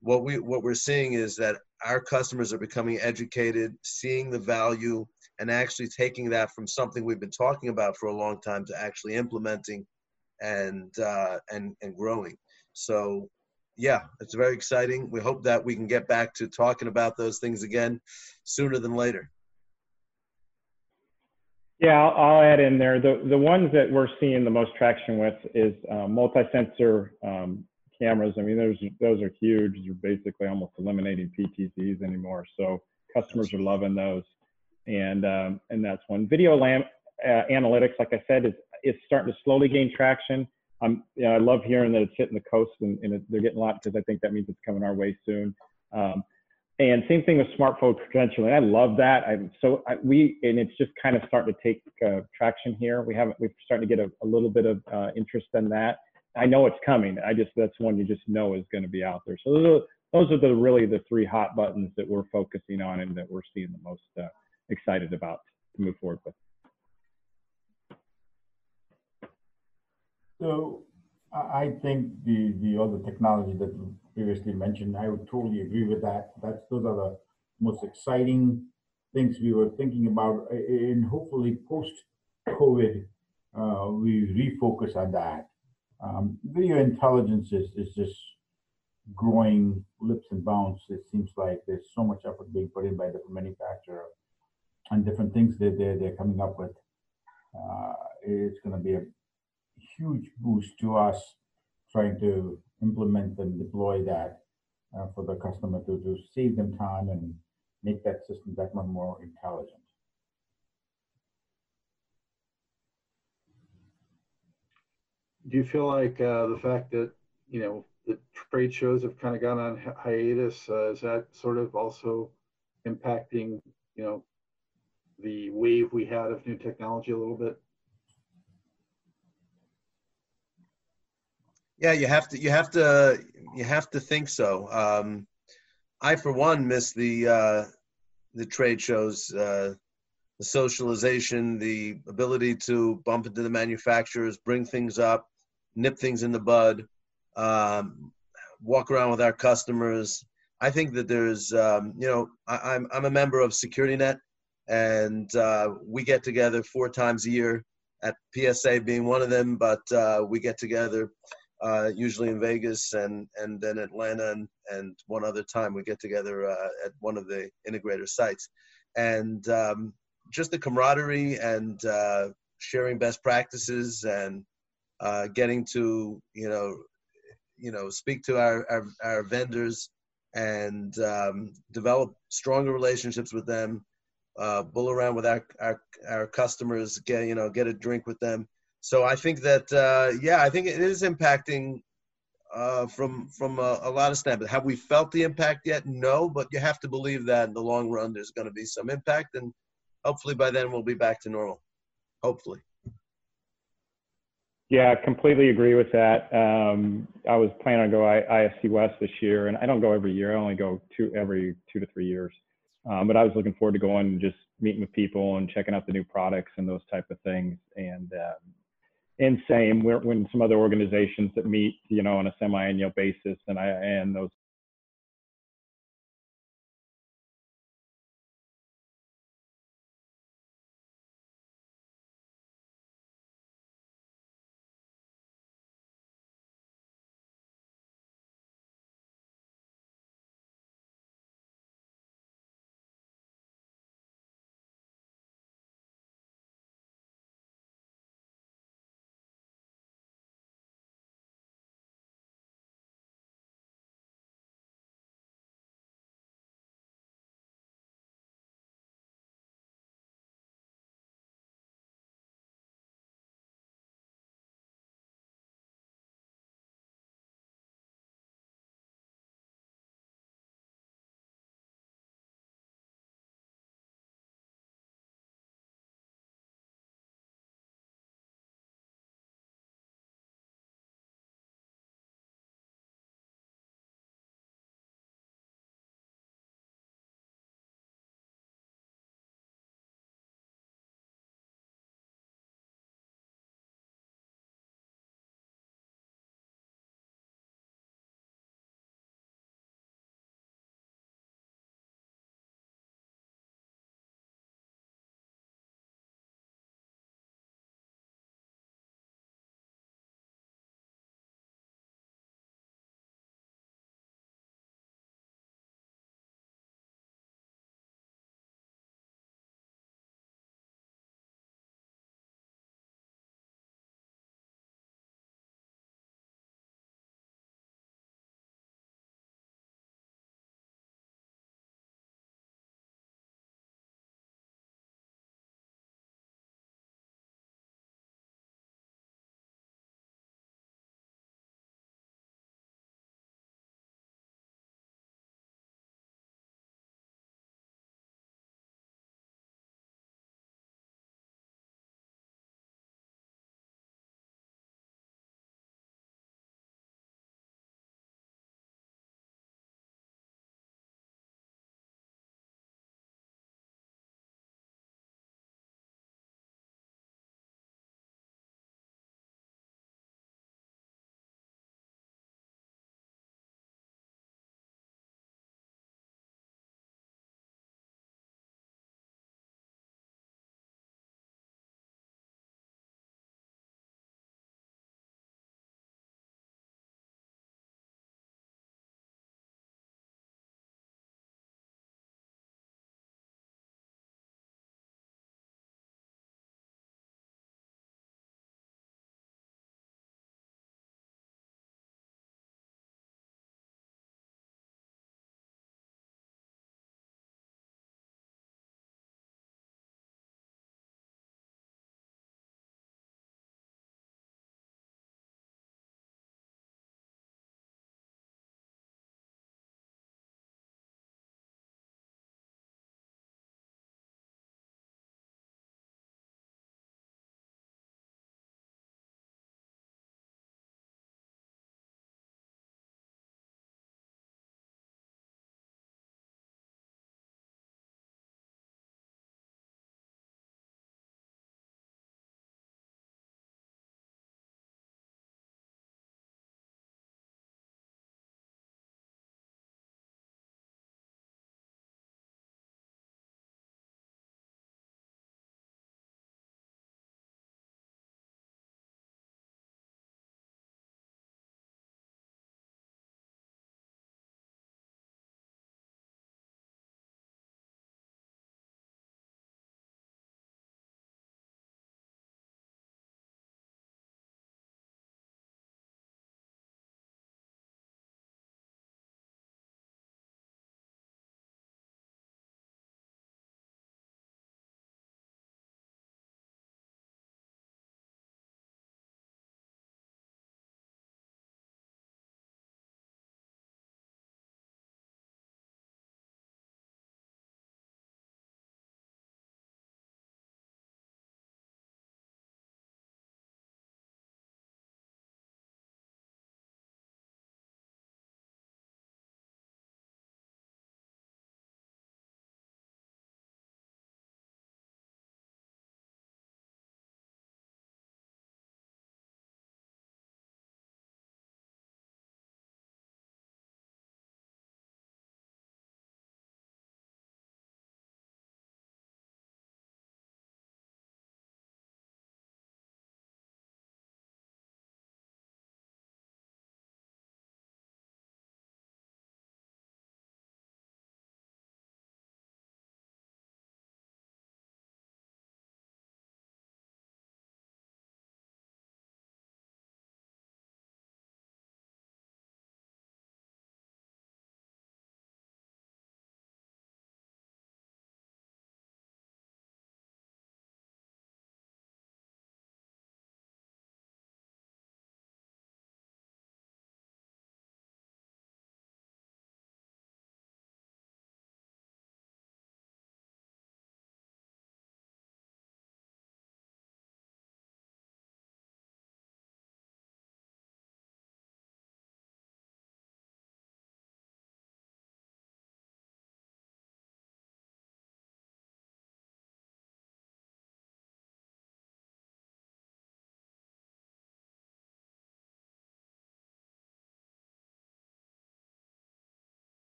Speaker 4: what we what we're seeing is that our customers are becoming educated, seeing the value, and actually taking that from something we've been talking about for a long time to actually implementing and uh, and and growing. So yeah, it's very exciting. We hope that we can get back to talking about those things again sooner than later.
Speaker 5: Yeah, I'll, I'll add in there. The, the ones that we're seeing the most traction with is uh, multi-sensor um, cameras. I mean, those, those are huge. You're basically almost eliminating PTZs anymore. So customers are loving those. And, um, and that's one. Video lamp uh, analytics, like I said, is, is starting to slowly gain traction. I'm, you know, I love hearing that it's hitting the coast and, and they're getting a lot because I think that means it's coming our way soon. Um, and same thing with smartphone credentialing. I love that. I'm so I, we and it's just kind of starting to take uh, traction here. We haven't. We're starting to get a, a little bit of uh, interest in that. I know it's coming. I just that's one you just know is going to be out there. So those are, those are the really the three hot buttons that we're focusing on and that we're seeing the most uh, excited about to move forward with.
Speaker 6: So I think the the other technology that previously mentioned. I would totally agree with that. That's those are the most exciting things we were thinking about. And hopefully, post COVID, uh, we refocus on that. Um, video intelligence is, is just growing lips and bounds. It seems like there's so much effort being put in by different manufacturer and different things that they're, they're coming up with. Uh, it's going to be a huge boost to us trying to implement and deploy that uh, for the customer to, to save them time and make that system that much more intelligent.
Speaker 3: Do you feel like uh, the fact that you know the trade shows have kind of gone on hiatus uh, is that sort of also impacting you know the wave we had of new technology a little bit?
Speaker 4: Yeah, you have to. You have to. You have to think so. Um, I, for one, miss the uh, the trade shows, uh, the socialization, the ability to bump into the manufacturers, bring things up, nip things in the bud, um, walk around with our customers. I think that there's, um, you know, I, am I'm, I'm a member of SecurityNet, and uh, we get together four times a year. At PSA being one of them, but uh, we get together uh, usually in Vegas and and then Atlanta and, and one other time we get together uh, at one of the integrator sites, and um, just the camaraderie and uh, sharing best practices and uh, getting to you know you know speak to our our, our vendors and um, develop stronger relationships with them. Uh, bull around with our, our our customers, get you know get a drink with them so I think that uh, yeah, I think it is impacting uh, from from a, a, lot of standpoints. Have we felt the impact yet? No, but you have to believe that in the long run there's going to be some impact, and hopefully by then we'll be back to normal. Hopefully.
Speaker 5: Yeah, I completely agree with that. Um, I was planning on go ISC West this year, and I don't go every year. I only go two every two to three years. Um, but I was looking forward to going and just meeting with people and checking out the new products and those type of things. And um, and same when some other organizations that meet, you know, on a semi-annual basis, and I and those